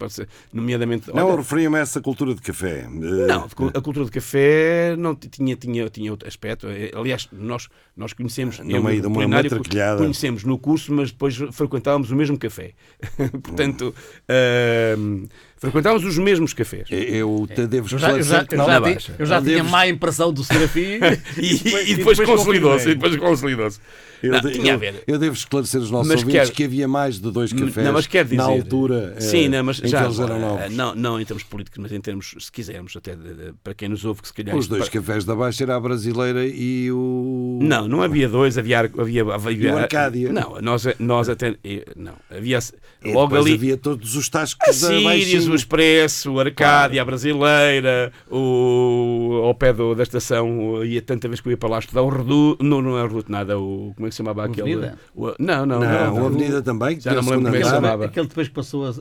nomeadamente. Não, olha, referia-me a essa cultura de café. Eh, Não, a cultura de café não tinha, tinha, tinha outro aspecto. Eh, Aliás, nós, nós conhecemos. No meio de uma matraquilhada. Conhecemos no curso, mas depois frequentávamos o mesmo café. Portanto, ahm, frequentávamos os mesmos cafés. Eu te devo Eu já, eu já, esclarecer eu já, baixa. eu já tinha devo- má impressão do Serafim E, e depois consolidou-se. E depois consolidou-se. Eu, Não, de- tinha a eu- ver. eu devo esclarecer os nossos Mas ouvintes quer- que havia mais de dois cafés Não, mas quer dizer, na altura eh, Sim, não, mas em já que eles eram agora, novos. Não, não em termos políticos, mas em termos, se quisermos, até de- de- para quem nos ouve, que se calhar. Os dois pa- cafés da Baixa era a brasileira e o. Não, não havia dois, havia, havia, havia E o Arcádia? Não, nós, nós até eh, não, havia logo ali havia todos os a tascos da Sírias, Baixinha. O Expresso, o Arcádia, a Brasileira, o ao pé do- da estação, ia tanta vez que eu ia para lá estudar o Reduto, não, não é o Reduto nada, o como é que se chamava aquele? Avenida? O- não, não, Não, não, a Avenida também, Já não o me lembro como é que se chamava. Aquele depois que passou a.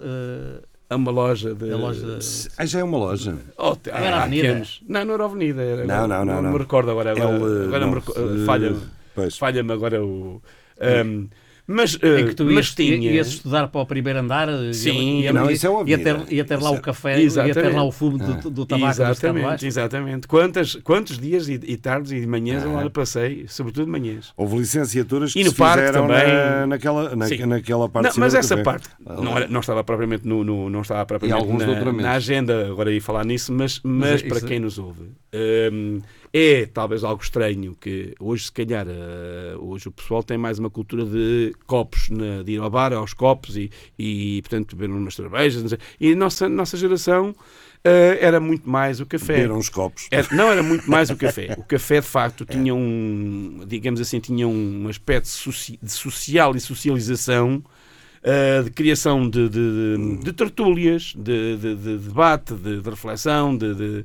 A uma loja de. a loja. Ah, já é uma loja. Oh, Não era há Avenida? anos. Não, não era a Avenida. Era, Não, não, não, Não, não. me recordo agora. Agora, Ele, agora não, me eh, falha-me. pois. Falha-me agora o. um, mas, Em uh, que tu mas ias, tinha. ias estudar para o primeiro andar e- Sim, e, não, isso é uma ia ter, ia ter lá Isso é- o café, ia ter Exatamente. lá o fumo do, do tabaco do estado Exatamente, baixo. exatamente. Quantas, quantos dias e, e tardes e manhãs eu lá passei, sobretudo manhãs. Houve licenciaturas que E no se parque fizeram também. na, naquela, na, Sim. naquela parte Não, de mas essa parte não, era- não estava propriamente no, no- não estava propriamente na, na agenda, agora ia falar nisso, mas, mas, é- para isso- quem nos ouve, hum, é talvez algo estranho que hoje, se calhar, eh, hoje o pessoal tem mais uma cultura de copos, de ir ao bar, aos copos e, e portanto, beber umas cervejas. E a nossa, nossa geração eh, era muito mais o café. Beberam uns copos. Era- não era muito mais o café. O café, de facto, tinha um, digamos assim, tinha um aspecto de social e socialização, uh, de criação de, de, de- de tertúlias, de, de- de debate, de, reflexão, de-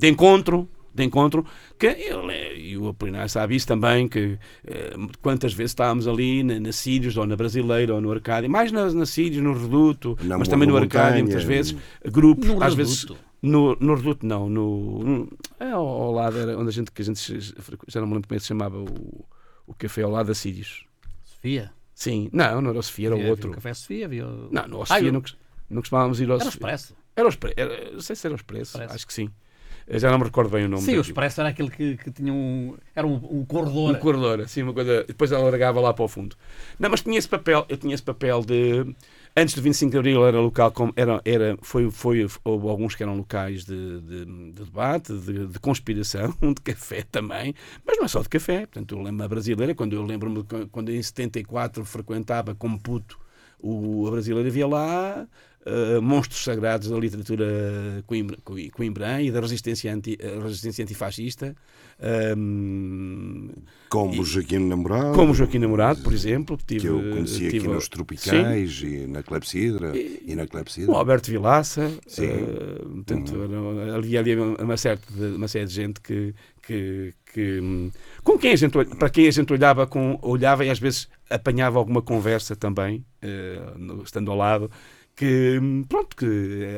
de encontro. De encontro, que ele, e o Apolinário sabe isso também, que eh, quantas vezes estávamos ali na, na Sírios, ou na Brasileira, ou no Arcádia, mais na, na Sírios, no Reduto, Na mas também no Montanha. Arcádia, muitas vezes, grupos, No às Reduto. vezes no, no Reduto, não. No, no- é ao, ao lado, era onde a gente, que a gente já não me lembro como é que se chamava o, o café ao lado da Sírios. Sofia. Sim, não, não era o Sofia, era o Havia- havia outro. o Café Sofia, havia o- Não, no Ah, Sofia eu- não, não costumávamos ir ao Era o Sofia. Expresso. Era o Expresso. Era, não sei se era o Expresso, Expresso. acho que sim. Eu já não me recordo bem o nome Sim, o. Expresso era aquele que, que tinha um. Era um, um corredor. Um corredor, assim, uma coisa. Depois ela largava lá para o fundo. Não, mas tinha esse papel, eu tinha esse papel de. Antes do 25 de Abril era local, como era, era, foi, foi, houve alguns que eram locais de, de- de debate, de, de conspiração, de café também, mas não é só de café. Portanto, eu lembro a brasileira, quando eu lembro-me quando em 74 frequentava como puto o, a brasileira, havia lá eh, monstros sagrados da literatura coimbra, coi- coimbrã e da resistência, anti, a resistência antifascista. ehm, Como e- Joaquim Namorado. Como Joaquim Namorado, por exemplo. Que, tive, que eu conheci aqui tive- nos Tropicais e na Clepsidra. E, na o Clepsidra. Alberto Vilaça, Sim. Uhum. eh, portanto, era- havia ali uma, certa, uma série de gente que, que, que, com quem a gente, para quem a gente olhava, com, olhava e às vezes apanhava alguma conversa também, eh, no- estando ao lado, que pronto, que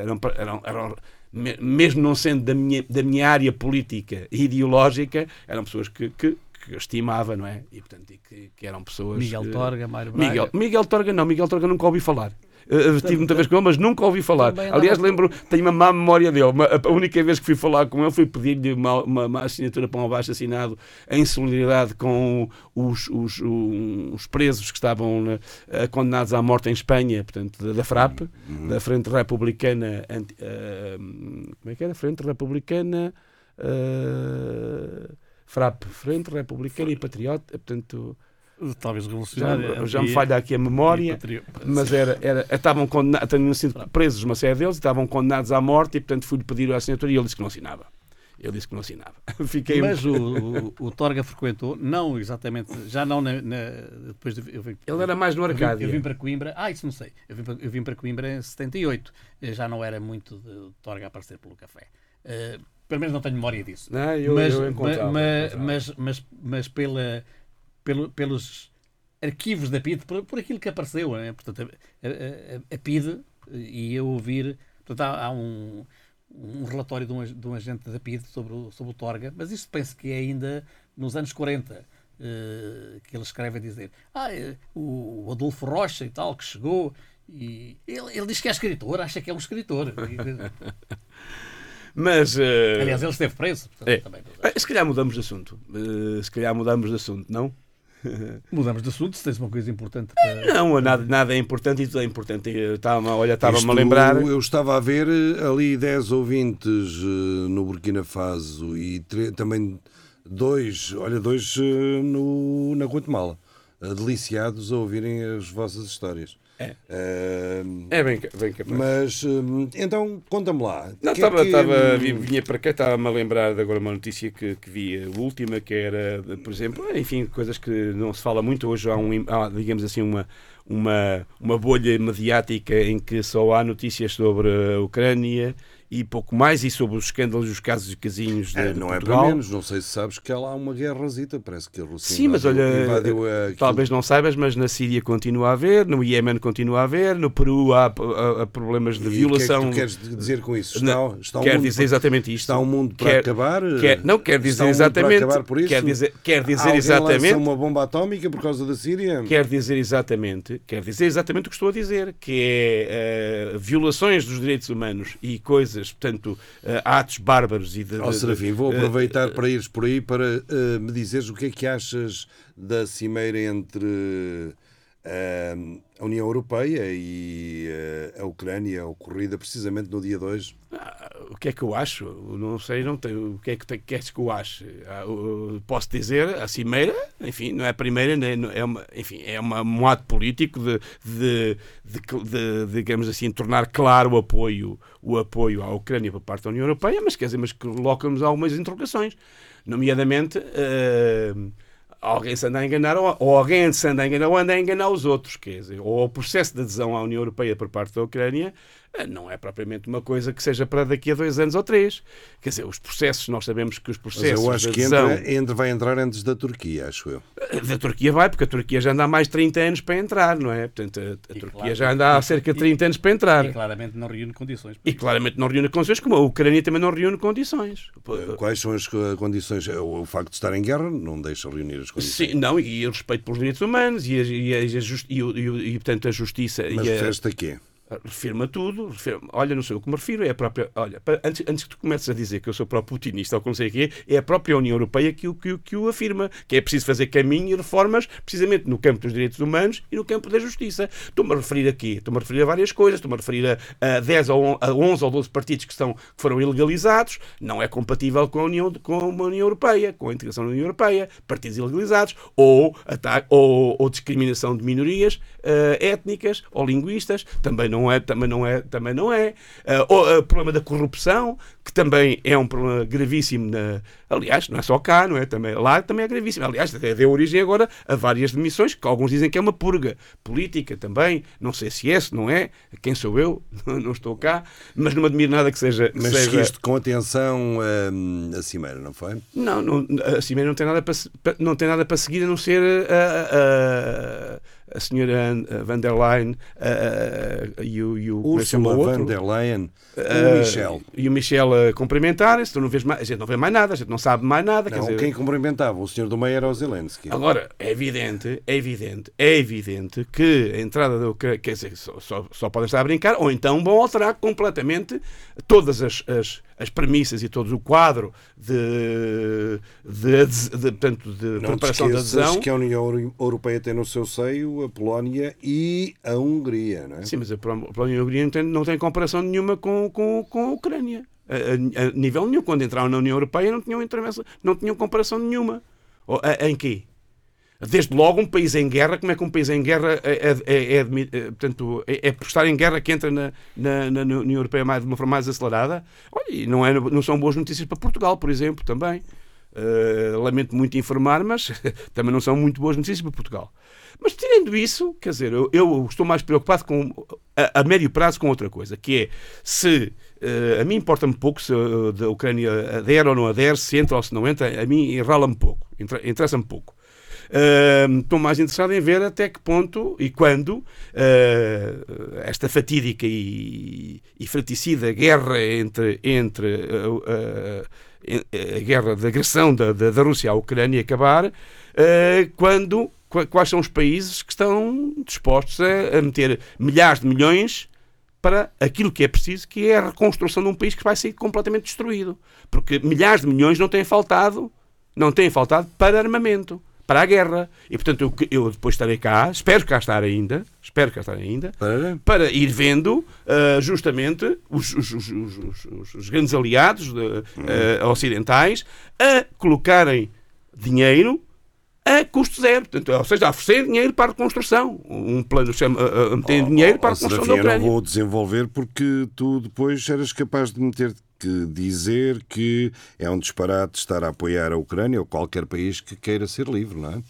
eram, eram, eram me- mesmo não sendo da minha, da minha área política e ideológica, eram pessoas que, que, que eu estimava, não é? E portanto, e que, que eram pessoas. Miguel eh, Torga, Mário Braga. Miguel, Miguel Torga não, Miguel Torga nunca ouvi falar. Uh, tive muita vez com ele, mas nunca ouvi falar. Aliás, lembro, tenho uma má memória dele. Uma- a única vez que fui falar com ele foi pedir-lhe uma, uma, uma assinatura para um abaixo assinado em solidariedade com os, os, os presos que estavam eh, condenados à morte em Espanha, portanto, da, da FRAP, da Frente Republicana. Anti, eh, como é que era? Frente Republicana. eh, FRAP, Frente Republicana e Patriota, portanto. Talvez Já, revolucionário. já me falha aqui a memória, mas era, era, estavam condenados, tinham sido presos uma série deles, estavam condenados à morte e, portanto, fui-lhe pedir a assinatura e ele disse que não assinava. Ele disse que não assinava. Fiquei um Mas o, o, o Torga frequentou, não exatamente, já não na, na- depois de, eu vim- Ele era mais no eu vim-. Eu vim, para Coimbra, ah, isso não sei. Eu vim, para, eu vim para Coimbra em 78. Eu já não era muito de Torga aparecer pelo café. Eh, pelo menos não tenho memória disso. Não, eu- mas, eu encontrava, mas, mas, mas pela, pelo- pelos arquivos da PID, por, por aquilo que apareceu, não é? portanto, a, a- a PID e eu ouvir, portanto, há, há um, um relatório de um, de um agente da PID sobre o, sobre o Torga, mas isto penso que é ainda nos anos 40, eh, que ele escreve a dizer ah, eh, o, o Adolfo Rocha e tal, que chegou e ele, ele diz que é escritor, acha que é um escritor. Mas. eh, Aliás, ele esteve preso. portanto, é. também. Eh, Se calhar mudamos de assunto. Eh, se calhar mudamos de assunto, não? Mudamos de assunto, se tens uma coisa importante para... Não, nada, nada é importante e tudo é importante. Eu Estava, olha, estava-me a lembrar. Eu estava a ver eh, ali 10 ouvintes eh, no Burkina Faso e também dois, olha, dois eh, no, na Guatemala, eh, deliciados a ouvirem as vossas histórias. É. É bem, bem capaz. Mas eh, então conta-me lá. Não, é estava, que- estava, vi- vinha para cá, estava-me a lembrar de agora uma notícia que, que vi, a última, que era, por exemplo, enfim, coisas que não se fala muito hoje, há, um, há, digamos assim, uma, uma, uma bolha mediática em que só há notícias sobre a Ucrânia e pouco mais, e sobre os escândalos, os casos e casinhos de, É, de não é Portugal. para menos, não sei se sabes que há lá uma guerrazita, parece que a Rússia Sim, mas invadiu- olha, invadiu aquilo. talvez não saibas, mas na Síria continua a haver, no Iémen continua a haver, no Peru há, há- há problemas de E violação. O que é que tu queres dizer com isso? Está, Não, está o quer dizer para- exatamente isto. Está o mundo para Quer- acabar? quer- não, quer dizer mundo exatamente- quer dizer- quer dizer Alguém exatamente- uma bomba atómica por causa da Síria? Quer dizer exatamente, quer dizer exatamente o que estou a dizer, que é eh, violações dos direitos humanos e coisas, portanto, eh, atos bárbaros e de, Ó de- Serafim, vou eh, aproveitar para ires por aí para eh, me dizeres o que é que achas da cimeira entre eh, a União Europeia e eh, a Ucrânia, ocorrida precisamente no dia 2. o que é que eu acho? Não sei, não tenho. O que é que queres que eu ache? Ah, Posso dizer, a cimeira, enfim, não é a primeira, nem- é uma, enfim, é uma, um ato político de, de, de, de, digamos assim, tornar claro o apoio, o apoio à Ucrânia por parte da União Europeia, mas quer dizer, mas coloca-nos algumas interrogações, nomeadamente. ah, alguém se anda a enganar ou, alguém se anda a enganar ou anda a enganar os outros, quer dizer, ou o processo de adesão à União Europeia por parte da Ucrânia não é propriamente uma coisa que seja para daqui a dois anos ou três. Quer dizer, os processos, nós sabemos que os Mas processos eu acho que entra, entra- vai entrar antes da Turquia, acho eu. da Turquia vai, porque a Turquia já anda há mais de 30 anos para entrar, não é? Portanto, a, a Turquia claro, já anda há cerca de 30 anos para entrar. E claramente não reúne condições. E claramente não reúne condições, como a Ucrânia também não reúne condições. Eh, Quais são as co- condições? O o facto de estar em guerra não deixa reunir as condições. Sim, não, e o respeito pelos direitos humanos e, a, e, a- e a e o- e e, portanto, a justiça. Mas e a, referes-te a quê? Refirma tudo, refirma, olha, não sei o que me refiro, é a própria, olha, para- antes, antes que tu comeces a dizer que eu sou pró-putinista ou que não sei o quê, é a própria União Europeia que, o- que, que o afirma, que é preciso fazer caminho e reformas precisamente no campo dos direitos humanos e no campo da justiça. Estou-me a referir aqui, estou-me a referir a várias coisas, estou-me a referir a, a 10 ou a 11 ou 12 partidos que, estão, que foram ilegalizados, não é compatível com a União, com a União Europeia, com a integração da União Europeia, partidos ilegalizados, ou, ata- ou, ou discriminação de minorias eh, étnicas ou linguistas, também não é, também não é, também não é. Eh, o problema da corrupção, que também é um problema gravíssimo, na, aliás, não é só cá, não é? Também, lá também é gravíssimo. Aliás, até deu origem agora a várias demissões, que alguns dizem que é uma purga política também, não sei se é, se não é, quem sou eu, não estou cá, mas não admiro nada que seja... que Mas seja... seguiste com atenção hum, a cimeira, não foi? Não, não, a Cimeira não tem nada para, não tem nada para seguir a não ser a, a, a senhora a van der Leyen e o, e o é Ursula von der Leyen, Ah, o Michel. E o Michel a cumprimentarem-se, tu não vês mais, a gente não vê mais nada, a gente não sabe mais nada. Não, dizer, quem cumprimentava o senhor do meio era o Zelensky. Agora, é evidente, é evidente, é evidente que a entrada da Ucrânia, quer dizer, só, só, só podem estar a brincar, ou então vão alterar completamente todas as, as, as premissas e todo o quadro de, de, de, de, portanto, de Não preparação da adesão. que a União Euro- Europeia tem no seu seio a Polónia e a Hungria, não é? Sim, mas a Polónia e a Hungria não tem, não tem comparação nenhuma com, com, com a Ucrânia. A, a- a nível nenhum. Quando entraram na União Europeia não tinham, intervenção, não tinham comparação nenhuma. Ou, a- em quê? Desde logo, um país em guerra, como é que um país em guerra é, é, é, portanto, é, é por estar em guerra que entra na, na, na União Europeia mais, de uma forma mais acelerada? Olha, e não, é, não são boas notícias para Portugal, por exemplo, também. Uh, lamento muito informar, mas também não são muito boas notícias para Portugal. Mas tirando isso, quer dizer, eu, eu estou mais preocupado com, a, a médio prazo com outra coisa, que é se uh, a mim importa-me pouco se da Ucrânia adere ou não adere, se entra ou se não entra, a mim enrola-me pouco, inter- interessa-me pouco. Estou mais interessado em ver até que ponto e quando uh, esta fatídica e, e fraticida guerra entre, entre uh, a guerra de agressão da, da, da Rússia à Ucrânia acabar, quando, qu- quais são os países que estão dispostos a, a meter milhares de milhões para aquilo que é preciso, que é a reconstrução de um país que vai ser completamente destruído. Porque milhares de milhões não têm faltado, não têm faltado para armamento, para a guerra. E portanto eu, eu depois estarei cá, espero cá estar ainda, espero cá estar ainda, para, para ir vendo uh, justamente os, os, os, os, grandes aliados de, uh, ocidentais a colocarem dinheiro a custo zero. Portanto, ou seja, a oferecer dinheiro para a reconstrução. Um plano chama, a, a meter dinheiro para a reconstrução Serafim, da eu não Ucrânia. vou desenvolver porque tu depois eras capaz de me ter que dizer que é um disparate estar a apoiar a Ucrânia ou qualquer país que queira ser livre, não é?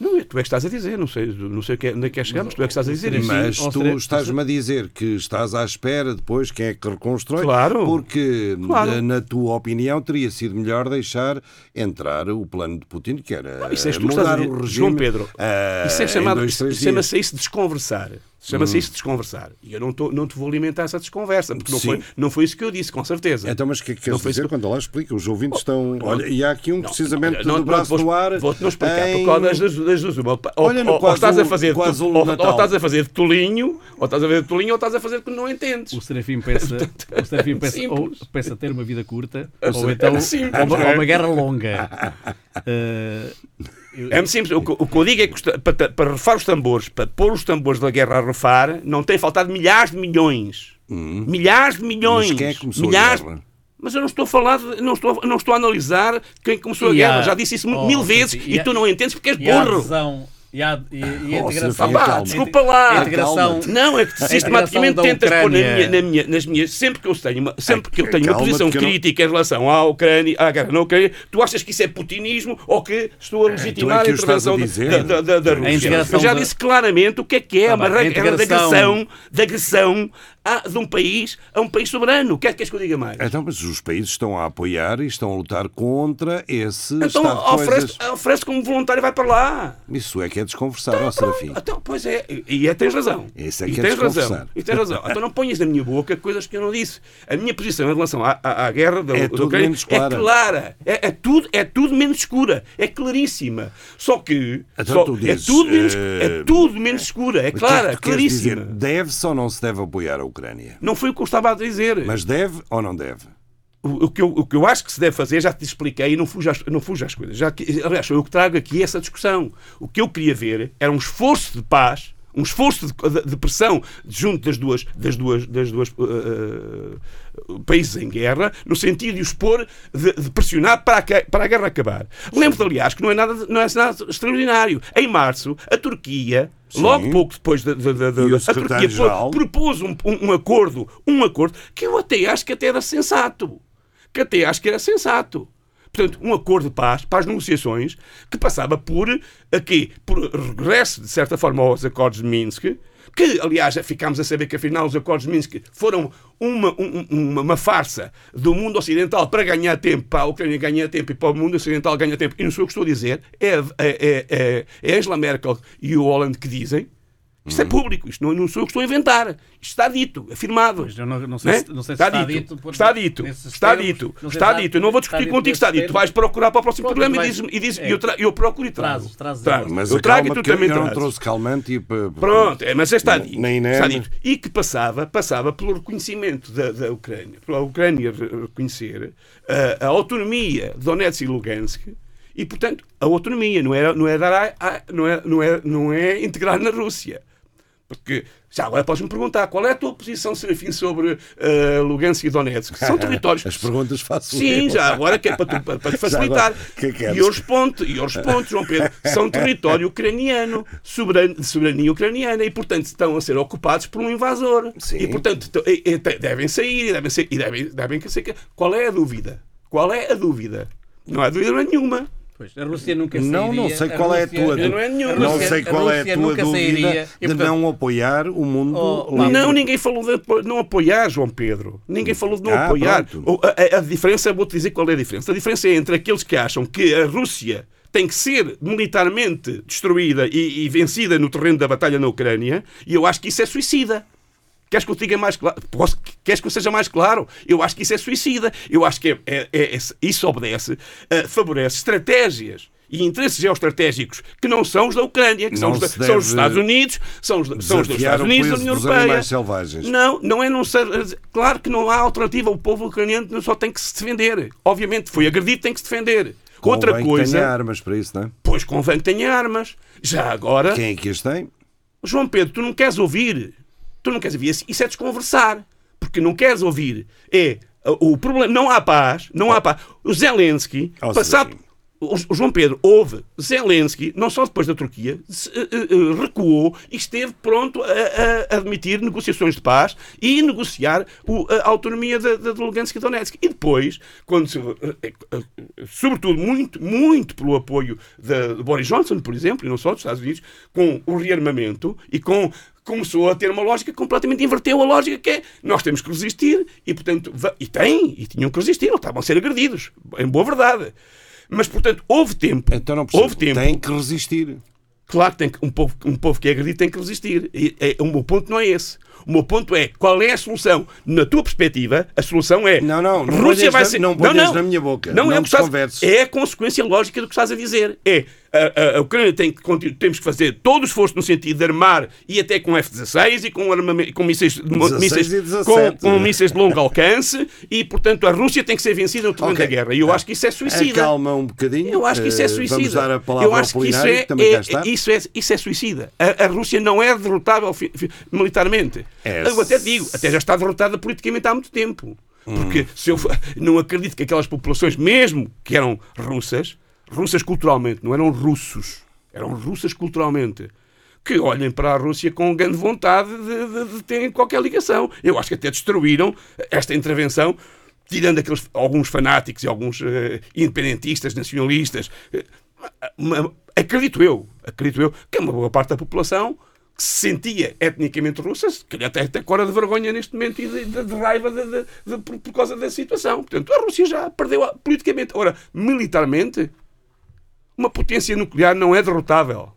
Não, tu é que estás a dizer, não sei, não sei que, onde é que é chegamos, tu é que estás a dizer isso. Mas tu estás-me a dizer que estás à espera depois quem é que reconstrói, Claro. porque Claro. na, tua opinião teria sido melhor deixar entrar o plano de Putin, que era Isso és tu que estás mudar a dizer. o regime. João Pedro, ah, isso é chamado, chama-se isso desconversar. Chama-se Hum. isso desconversar. E eu não, tô, não te vou alimentar essa desconversa, porque não Sim. foi, não foi isso que eu disse, com certeza. Então, mas o que é que Não queres foi dizer isso quando lá explica? Os ouvintes estão. não, Olha, e há aqui um não, precisamente não, do não, braço vou- no ar. Vou-te não explicar, em- porque das, das, das duas, uma, ou, Olha no ou, ou estás a fazer de quase tu- ou, ou estás a fazer de tolinho, ou estás a fazer de tolinho, ou estás a fazer de que não entendes. O Serafim pensa, o Serafim pensa, ou pensa ter uma vida curta, É ou então ou uma, não é? ou uma guerra longa. Eh, eu- É muito simples. O, que- o que eu digo é que para, para refar os tambores, para pôr os tambores da guerra a refar, não tem faltado milhares de milhões. Milhares de milhões. Hum. Mas quem é que começou milhares... a guerra? Mas eu não estou a falar, não estou, não estou a analisar quem começou a E guerra. há- Já disse isso oh, mil vezes e, E tu não entendes porque és e a burro. adesão e a, e, e a Oh, integração. Serafim, Pá, desculpa lá. A integração, Não, é que sistematicamente tentas pôr na minha, na minha- nas minhas. Sempre que eu tenho uma, sempre que eu tenho uma posição eu não- crítica em relação à Ucrânia, à guerra na Ucrânia, tu achas que isso é putinismo ou que estou a legitimar que a o estás a intervenção da- da, da, da Rússia? Eu já disse claramente o que é que é Tá uma bem, a guerra de agressão, de agressão a- de um país a um país soberano. O que é que queres que eu diga mais? Então, mas os países estão a apoiar e estão a lutar contra esse Então estado de oferece, coisas. oferece como voluntário e vai para lá. Isso é que é desconversar, ó Serafim. Então, pois é, e e é, tens razão. Isso é e que é tens razão. E tens razão. Então não ponhas na minha boca coisas que eu não disse. A minha posição em relação à, à, à guerra da, É da tudo Ucrânia menos clara. é clara. É, é tudo, é tudo menos escura. É claríssima. Só que Então só- é, dizes, tudo menos, eh, é tudo menos escura. É O que é que clara, claríssima. Deve-se ou não se deve apoiar a Ucrânia? Não foi o que eu estava a dizer. Mas deve ou não deve? O, o que eu, o que eu acho que se deve fazer, já te expliquei e não fujo às, não fujo às coisas. Já que, aliás, eu que trago aqui essa discussão. O que eu queria ver era um esforço de paz, um esforço de, de- de pressão junto das duas, das duas, das duas uh, uh, países em guerra, no sentido de os pôr, de, de pressionar para a, para a guerra acabar. Lembro-te, aliás, que não é, nada, não é nada extraordinário. Em março, a Turquia. Sim. Logo pouco depois da, da, da, da- E o a Turquia propôs um, um- um acordo, um acordo que eu até acho que até era sensato. Que até acho que era sensato. Portanto, um acordo de paz, para as negociações, que passava por aqui, por regresso, de certa forma, aos acordos de Minsk, que, aliás, ficámos a saber que afinal os acordos de Minsk foram uma, um- uma, uma farsa do mundo ocidental para ganhar tempo, para a Ucrânia ganhar tempo e para o mundo ocidental ganhar tempo. E não sou eu que estou a dizer, é, é, é, é, é Angela Merkel e o Holland que dizem. Isto Uhum. é público, isto não, não sou eu que estou a inventar. Isto está dito, afirmado. Pois, eu não- não sei Né? se- não sei se está, está dito. dito está dito. Está termos, dito. Está se dito. Eu não vou discutir está contigo, está dito. Tu vais procurar para o próximo Pronto, programa e dizes e dizes- é. e eu, tra- eu procuro e trago. Trazes, trazes Mas eu trago e tu que eu também não trazes. trouxe calmante e... pa- Pronto, é, mas está dito. Nem Está nem- dito. E que passava, passava pelo reconhecimento da, da Ucrânia, pela Ucrânia re- reconhecer a, a autonomia de Donetsk e Lugansk e, portanto, a autonomia não é, não é, dar a- a- não é, não é, não é integrar na Rússia. Porque já agora podes-me perguntar qual é a tua posição, Serafim, sobre eh, Lugansk e Donetsk? São territórios. As perguntas faço Sim, já agora que é para, tu- para- te facilitar. agora, que e eu respondo, e eu respondo, João Pedro, são território ucraniano, soberano, de soberania ucraniana, e portanto estão a ser ocupados por um invasor. Sim. E portanto devem sair, devem ser, e devem, devem ser. Qual é a dúvida? Qual é a dúvida? Não há dúvida nenhuma. Pois, a Rússia nunca Não, sairia. não sei qual é a Rússia- tua não é nenhuma. Não Rússia- sei qual é a Rússia tua nunca dúvida sairia. De portanto, não apoiar o mundo Oh, livre. Não, ninguém falou de não apoiar, João Pedro. Ninguém falou de não Ah, apoiar. A, a- a diferença, vou-te dizer qual é a diferença. A diferença é entre aqueles que acham que a Rússia tem que ser militarmente destruída e, e vencida no terreno da batalha na Ucrânia, e eu acho que isso é suicida. Queres que eu diga mais claro? Posso- Queres que eu seja mais claro? Eu acho que isso é suicida. Eu acho que é- é- é- é- isso obedece, eh, favorece estratégias e interesses geoestratégicos que não são os da Ucrânia, que são os, da- são os Estados Unidos, são os, são os dos Estados Unidos da União Europeia. selvagens. Não, não é não ser. Claro que não há alternativa. O povo ucraniano não só tem que se defender. Obviamente, foi agredido, tem que se defender. Outra Convém que coisa. tenha armas para isso, não é? Pois convém que tenha armas. Já agora. Quem é que as tem? João Pedro, tu não queres ouvir. Tu não queres ouvir. Isso é desconversar. Porque não queres ouvir. É. O problema. Não há paz. Não há paz. O Zelensky, Ó, passado. O João Pedro houve Zelensky, não só depois da Turquia, se, eh, eh, recuou e esteve pronto a, a admitir negociações de paz e negociar o- a autonomia de Lugansk e Donetsk. E depois, quando se, eh, eh, eh, sobretudo muito, muito pelo apoio de, Boris Johnson, por exemplo, e não só dos Estados Unidos, com o rearmamento e com começou a ter uma lógica completamente inverteu a lógica que é nós temos que resistir e portanto e tem e tinham que resistir eles estavam a ser agredidos em boa verdade mas portanto houve tempo Então não percebo. houve tempo Tem que resistir. Claro que tem que, um, povo, um povo que é agredido tem que resistir. E, é, o meu ponto não é esse. O meu ponto é qual é a solução? Na tua perspectiva, a solução é. Não, não, não Rússia vai ser. não ponhas na minha boca. Não, é Não o que estás. É a consequência lógica do que estás a dizer. É a, Ucrânia tem que temos que fazer todo o esforço no sentido de armar e até com F-16 e com, armamento, com mísseis, de- 16 mísseis- com, 17. com mísseis de longo alcance e, portanto, a Rússia tem que ser vencida no terreno Ok. da guerra. E eu acho que isso é suicida. Acalma um bocadinho. Eu acho que isso é Eh, suicida. Vamos dar a palavra eu acho que isso é, é- isso é, isso é suicida. A, a Rússia não é derrotável fi- fi- militarmente. É. Eu até digo, até já está derrotada politicamente há muito tempo. Hum. Porque se eu não acredito que aquelas populações, mesmo que eram russas, russas culturalmente, não eram russos, eram russas culturalmente, que olhem para a Rússia com grande vontade de, de- de terem qualquer ligação. Eu acho que até destruíram esta intervenção, tirando aqueles, alguns fanáticos e alguns eh, independentistas, nacionalistas. eh, uma- acredito eu, acredito eu, que uma boa parte da população que se sentia etnicamente russa, se calhar até, até cora de vergonha neste momento e de, de- raiva por, por causa da situação. Portanto, a Rússia já perdeu politicamente. Ora, militarmente, uma potência nuclear não é derrotável.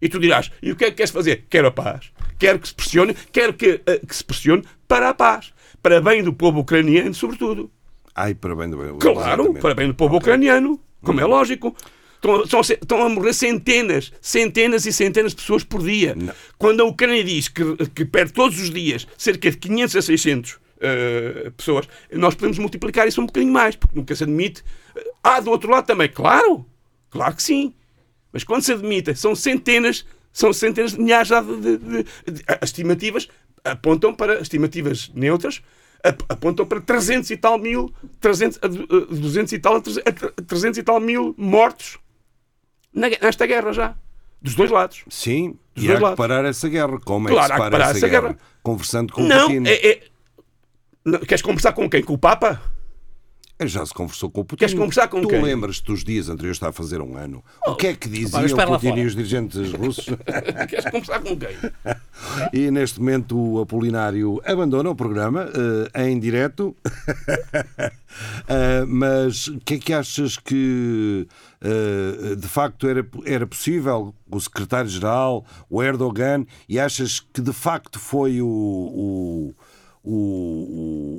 E tu dirás, e o que é que queres fazer? Quero a paz. Quero que se pressione, quero que, eh, que se pressione para a paz. Para bem do povo ucraniano, sobretudo. Ai, para bem do bem. Claro, exatamente. para bem do povo ucraniano, como é lógico. Estão, estão estão a morrer centenas, centenas e centenas de pessoas por dia. Quando a Ucrânia diz que, que perde todos os dias cerca de 500 a 600 eh, pessoas, nós podemos multiplicar isso um bocadinho mais, porque nunca se admite. Ah, do outro lado também, claro, claro que sim. Mas quando se admite, são centenas, são centenas de milhares já de, de- de- de- as estimativas apontam para estimativas neutras, ap- apontam para 300 e tal mil, 300, a du- a 200 e tal, a 300 e tal mil mortos nesta guerra já. Dos dois lados. Sim, Dos e dois há que lados. parar essa guerra. Como é Claro, que se que para parar essa essa guerra? guerra. Conversando com Não, o Putin. é, é- Não, Queres conversar com quem? Com o Papa? Já se conversou com o Putin. Queres conversar com tu quem? lembras-te dos dias anteriores, está a fazer um ano? o que é que diziam o Putin e os dirigentes russos? Queres conversar com quem? E neste momento o Apolinário abandona o programa eh, em direto. Eh, mas o que é que achas que eh, de facto era, era possível o secretário-geral, o Erdogan, e achas que de facto foi o, o, o,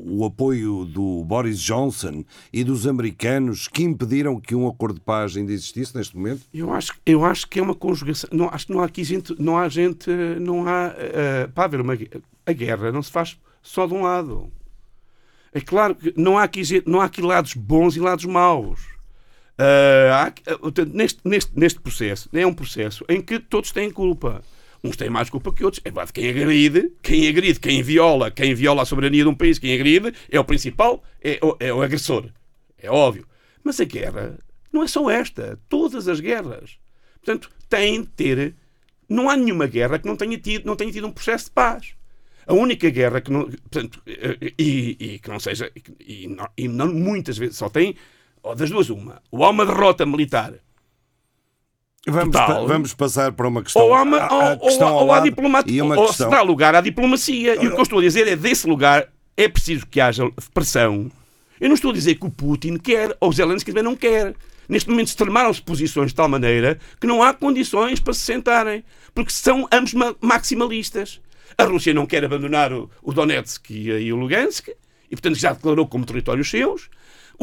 o- o apoio do Boris Johnson e dos americanos que impediram que um acordo de paz ainda existisse neste momento? Eu acho, eu acho que é uma conjugação. Não, acho que não há aqui gente, não há gente, não há. eh, para haver uma a guerra não se faz só de um lado. É claro que não há aqui, não há aqui lados bons e lados maus. Eh, há eh, neste, neste, neste processo, é um processo em que todos têm culpa. Uns têm mais culpa que outros. É verdade, quem agride, quem agride, quem viola, quem viola a soberania de um país, quem agride, é o principal, é o, é o agressor. É óbvio. Mas a guerra não é só esta. Todas as guerras. Portanto, tem de ter. Não há nenhuma guerra que não tenha tido, não tenha tido um processo de paz. A única guerra que não. Portanto, e, e que não seja. E não, e não muitas vezes só tem. ou das duas, uma. Ou há uma derrota militar. Vamos, pa- vamos passar para uma questão. Ou há, uma, a- a ou, questão ou, ou há diplomacia. Ou questão. se dá lugar à diplomacia. E o que eu estou a dizer é desse lugar é preciso que haja pressão. Eu não estou a dizer que o Putin quer, ou o Zelensky também não quer. Neste momento extremaram-se posições de tal maneira que não há condições para se sentarem. Porque são ambos ma- maximalistas. A Rússia não quer abandonar o, o Donetsk e, e o Lugansk, e portanto já declarou como territórios seus.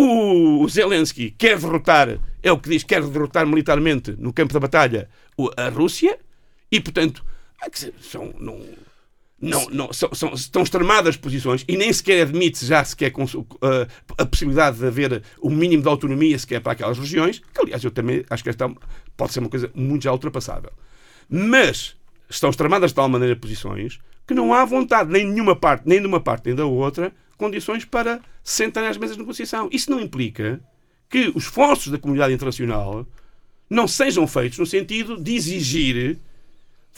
O, Zelensky quer derrotar, é o que diz, quer derrotar militarmente no campo da batalha a Rússia, e portanto ser- são, não, não, não, são, são- estão extremadas posições e nem sequer admite já sequer cons- uh, a possibilidade de haver o mínimo de autonomia sequer para aquelas regiões, que aliás eu também acho que esta pode ser uma coisa muito já ultrapassável. Mas estão extremadas de tal maneira posições que não há vontade, nem de nenhuma parte, nem de uma parte nem da outra, condições para sentarem às mesas de negociação. Isso não implica que os esforços da comunidade internacional não sejam feitos no sentido de exigir de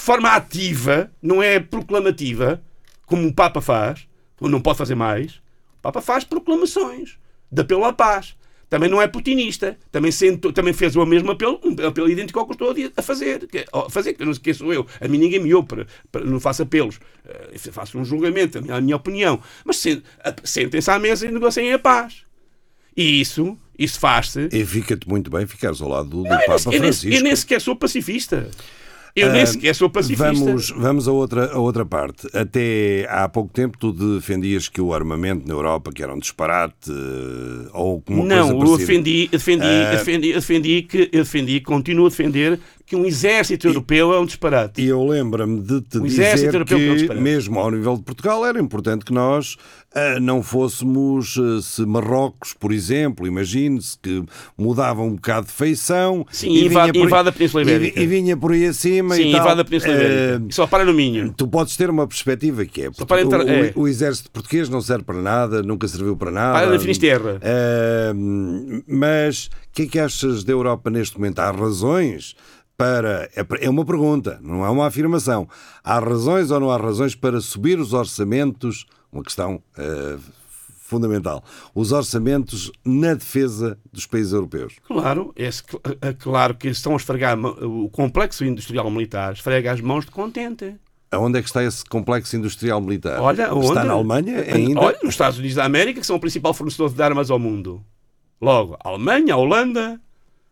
forma ativa, não é proclamativa, como o Papa faz, ou não pode fazer mais. O Papa faz proclamações de apelo à paz. Também não é putinista. Também, sentou, também fez o mesmo apelo, um apelo idêntico ao que estou a fazer. Que, a fazer, que não sei quem sou eu. A mim ninguém me ouve, para, para- não faço apelos. Eu faço um julgamento, a minha, a minha opinião. Mas sentem-se à mesa e negociem a paz. E isso, isso faz-se. E fica-te muito bem ficares ao lado do, Não, Papa eu, nem, Francisco. eu nem sequer sou pacifista. Eu nem Ah, sequer sou pacifista. Vamos, vamos a, outra, a outra parte. Até há pouco tempo tu defendias que o armamento na Europa que era um disparate eh, ou uma Não, coisa eu parecida. defendi, defendi, Ah, defendi, defendi que eu defendi, continuo a defender que um exército europeu é um disparate. E eu lembro-me de te exército dizer que é um mesmo ao nível de Portugal, era importante que nós não fôssemos, ah, se Marrocos, por exemplo, imagine-se que mudava um bocado de feição. Sim, e invade- vinha por- invade a Península e- Ibérica. E, vinha por aí acima Sim, e tal. invade a Península Ibérica. Ah, E só para no Minho. Tu podes ter uma perspectiva que é. para entrar- o, é. o exército português não serve para nada, nunca serviu para nada. Para da Finisterra. Ah, mas o que é que achas da Europa neste momento? Há razões para. é É uma pergunta, não é uma afirmação. Há razões ou não há razões para subir os orçamentos? Uma questão ah, fundamental. Os orçamentos na defesa dos países europeus. Claro, é, é claro que estão a esfregar o complexo industrial militar, esfrega as mãos de contente. Aonde é que está esse complexo industrial militar? Olha, onde? Está na Alemanha ainda? Olha, nos Estados Unidos da América, que são o principal fornecedor de armas ao mundo. Logo, a Alemanha, a Holanda,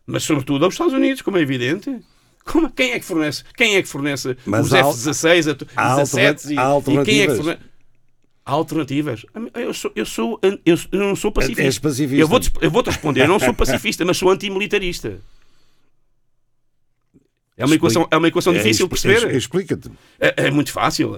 mas sobretudo aos Estados Unidos, como é evidente. Como- quem é que fornece? Quem é que fornece Mas os há- F-16, a- há 17 e, e quem é que fornece? Há alternativas. Eu, sou, eu, sou, eu, eu não sou pacifista. És pacifista. Eu vou-te vou-te responder, eu não sou pacifista, mas sou antimilitarista. É uma equação, é uma equação É, difícil de expl- perceber. ex- Explica-te. É, é muito fácil.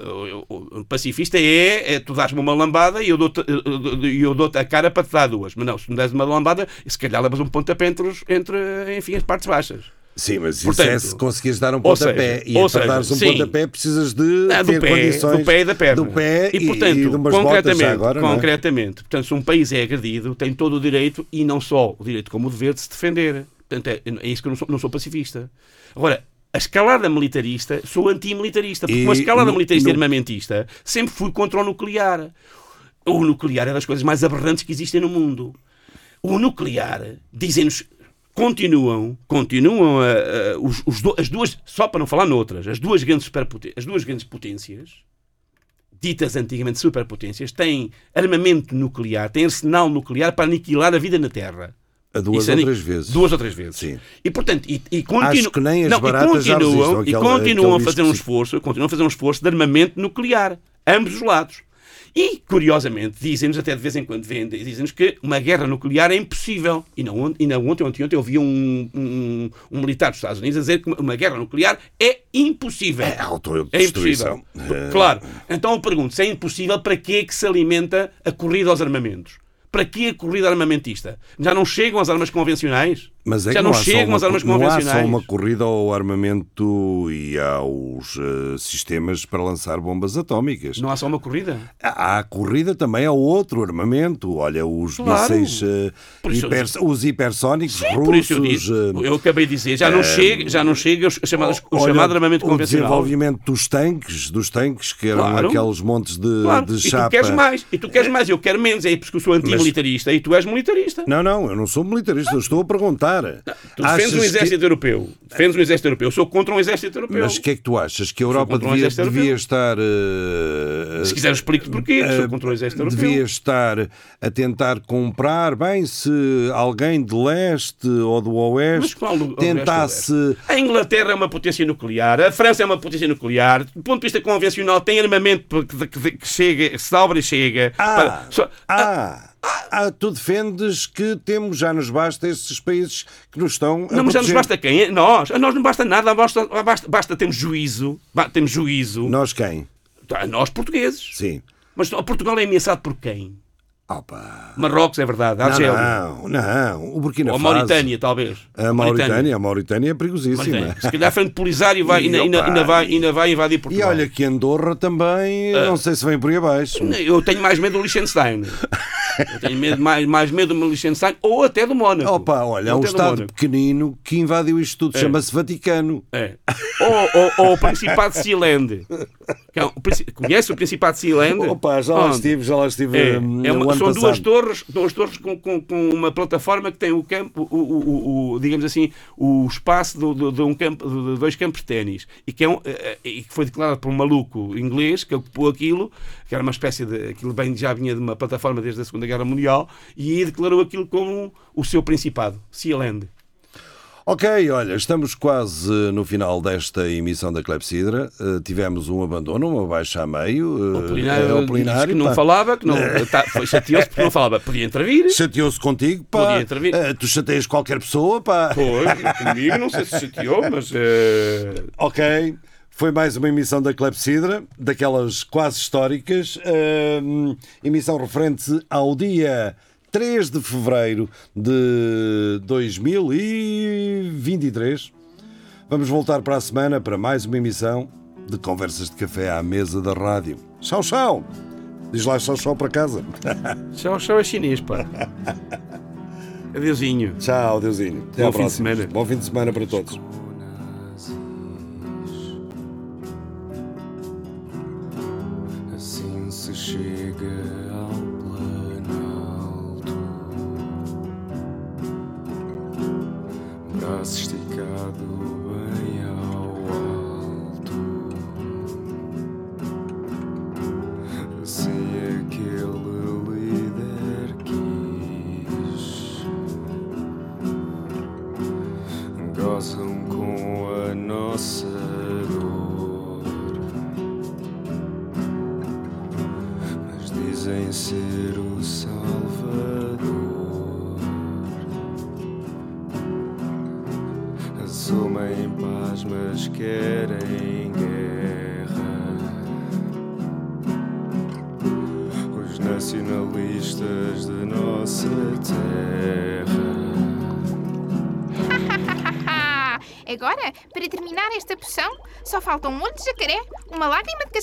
O, pacifista é, é tu dás-me uma lambada e eu dou-te eu, eu dou-te a cara para te dar duas. Mas não, se me des uma lambada, se calhar levas um pontapé entre, entre enfim, as partes baixas. Sim, mas isso Portanto, é se conseguires dar um pontapé. e para dares um sim. pontapé precisas de do ter pé, condições do pé e da perna. do pé e, portanto, e de umas botas concretamente, já agora, é? concretamente, portanto, se um país é agredido, tem todo o direito, e não só o direito como o dever de se defender. Portanto, é, é isso que eu não sou, não sou pacifista. Agora, a escalada militarista, sou antimilitarista, porque E com a escalada no- militarista e no- armamentista, sempre fui contra o nuclear. O nuclear é das coisas mais aberrantes que existem no mundo. O nuclear, dizem-nos, continuam, continuam a- a- os- os do- as duas, só para não falar noutras, as duas grandes, superpoten- as duas grandes potências, ditas antigamente superpotências, têm armamento nuclear, têm arsenal nuclear para aniquilar a vida na Terra. A duas Isso ou é ni- três vezes. Duas ou três vezes. Sim. E portanto, e, e continu... Acho que nem as não, e continuam, e àquele- continuam a fazer um esforço, continuam a fazer um esforço de armamento nuclear, ambos os lados. E, curiosamente, dizem-nos até de vez em quando vendem, dizem-nos que uma guerra nuclear é impossível. E não, on- e não ontem, ontem, ontem eu vi um, um, um militar dos Estados Unidos a dizer que uma- guerra nuclear é impossível. É É autodestruição. impossível. Claro. Então eu pergunto, se é impossível, para que é que se alimenta a corrida aos armamentos? Para que a corrida armamentista? Já não chegam às armas convencionais? Mas é Já não, só chegam às armas co- não há só convencionais? uma corrida ao armamento e aos eh, sistemas para lançar bombas atómicas. Não há só uma corrida? Há a corrida também ao outro armamento. Olha, os Claro. mísseis, eu hiper- disse- os hipersónicos Por isso eu, russos. disse, eh, eu acabei de dizer, já não eh, chega, já não chega os, chamados, o olha, chamado armamento o convencional. desenvolvimento dos tanques, dos tanques que eram Claro. aqueles montes de, Claro. de E tu chapa. queres mais, e tu queres mais, eu quero menos. É porque eu sou antimilitarista e tu és militarista. Não, não, eu não sou militarista, eu estou a perguntar. Tu defendes um exército que... europeu. Defendes um exército europeu. Eu sou contra um exército europeu. Mas o que é que tu achas? Que a Europa contra um devia, devia estar. eh, Se quiser explico-te porquê. eh, Sou contra o exército europeu. Devia estar a tentar comprar, bem, se alguém de leste ou do oeste qual tentasse. resto A Inglaterra é uma potência nuclear, a França é uma potência nuclear, do ponto de vista convencional, tem armamento que, que- que chega, que se dobra e chega. Ah, para- só- ah, ah, tu defendes que temos, já nos basta esses países que nos estão. Não, mas já nos basta quem? A nós. A nós não basta nada, basta, basta, basta termos juízo. Temos juízo. Nós quem? A nós portugueses. Sim. Mas Portugal é ameaçado por quem? Opa. Marrocos, é verdade. Argélia. Não, não, o Burkina Ou a Faso. Mauritânia, talvez. A Mauritânia, a Mauritânia é perigosíssima. Mauritânia. Se calhar frente polisário vai, E, ainda, ainda, vai, ainda vai invadir E Portugal. olha que Andorra também, não sei se vem por aí abaixo. Eu tenho mais medo do Liechtenstein. Eu tenho medo, mais, mais medo do Liechtenstein ou até do Mónaco. Opa, olha, há Ou um Estado pequenino que invadiu isto tudo, É. chama-se Vaticano. É. Ou, ou, ou o Principado de Sealand. Que é Conhece o Principado de Sealand? Opa, já lá Onde? estive, já lá estive É, hum, é uma- são duas passado. torres, duas torres com, com, com uma plataforma que tem o campo, o, o- o- digamos assim, o espaço do- do- de, um campo, de dois campos de ténis e que, é um, eh, eh, e que foi declarado por um maluco inglês que ocupou aquilo, que era uma espécie de. aquilo bem já vinha de uma plataforma desde a Segunda Guerra Mundial e declarou aquilo como o seu principado, Sealand. Ok, olha, estamos quase no final desta emissão da Clepsidra. Uh, tivemos um abandono, uma baixa a meio. Uh, O Polinário, é, disse que não pá. falava, que não, tá, foi chateou-se porque não falava. Podia intervir. Chateou-se contigo, pá. Podia intervir. Uh, tu chateias qualquer pessoa, pá. Foi, comigo, não sei se chateou, mas. eh, Ok. Foi mais uma emissão da Clepsidra, daquelas quase históricas. emissão referente ao dia 3 de fevereiro de 2023. Vamos voltar para a semana para mais uma emissão de Conversas de Café à mesa da rádio. Tchau, tchau! Diz lá tchau, tchau para casa. Tchau, tchau é chinês, pá. Adeusinho. Tchau, Deusinho. Até Bom fim de semana. Bom fim de semana para todos. Assim se chega braço esticado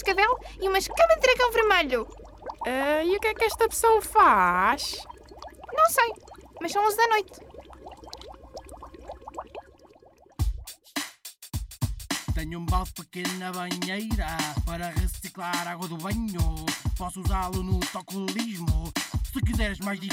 cascavel e uma escama de dragão vermelho. Ah, e o que é que esta pessoa faz? Não sei, mas são 11 da noite. Tenho um balde pequeno na banheira para reciclar água do banho. Posso usá-lo no tocolismo. Se quiseres mais dicas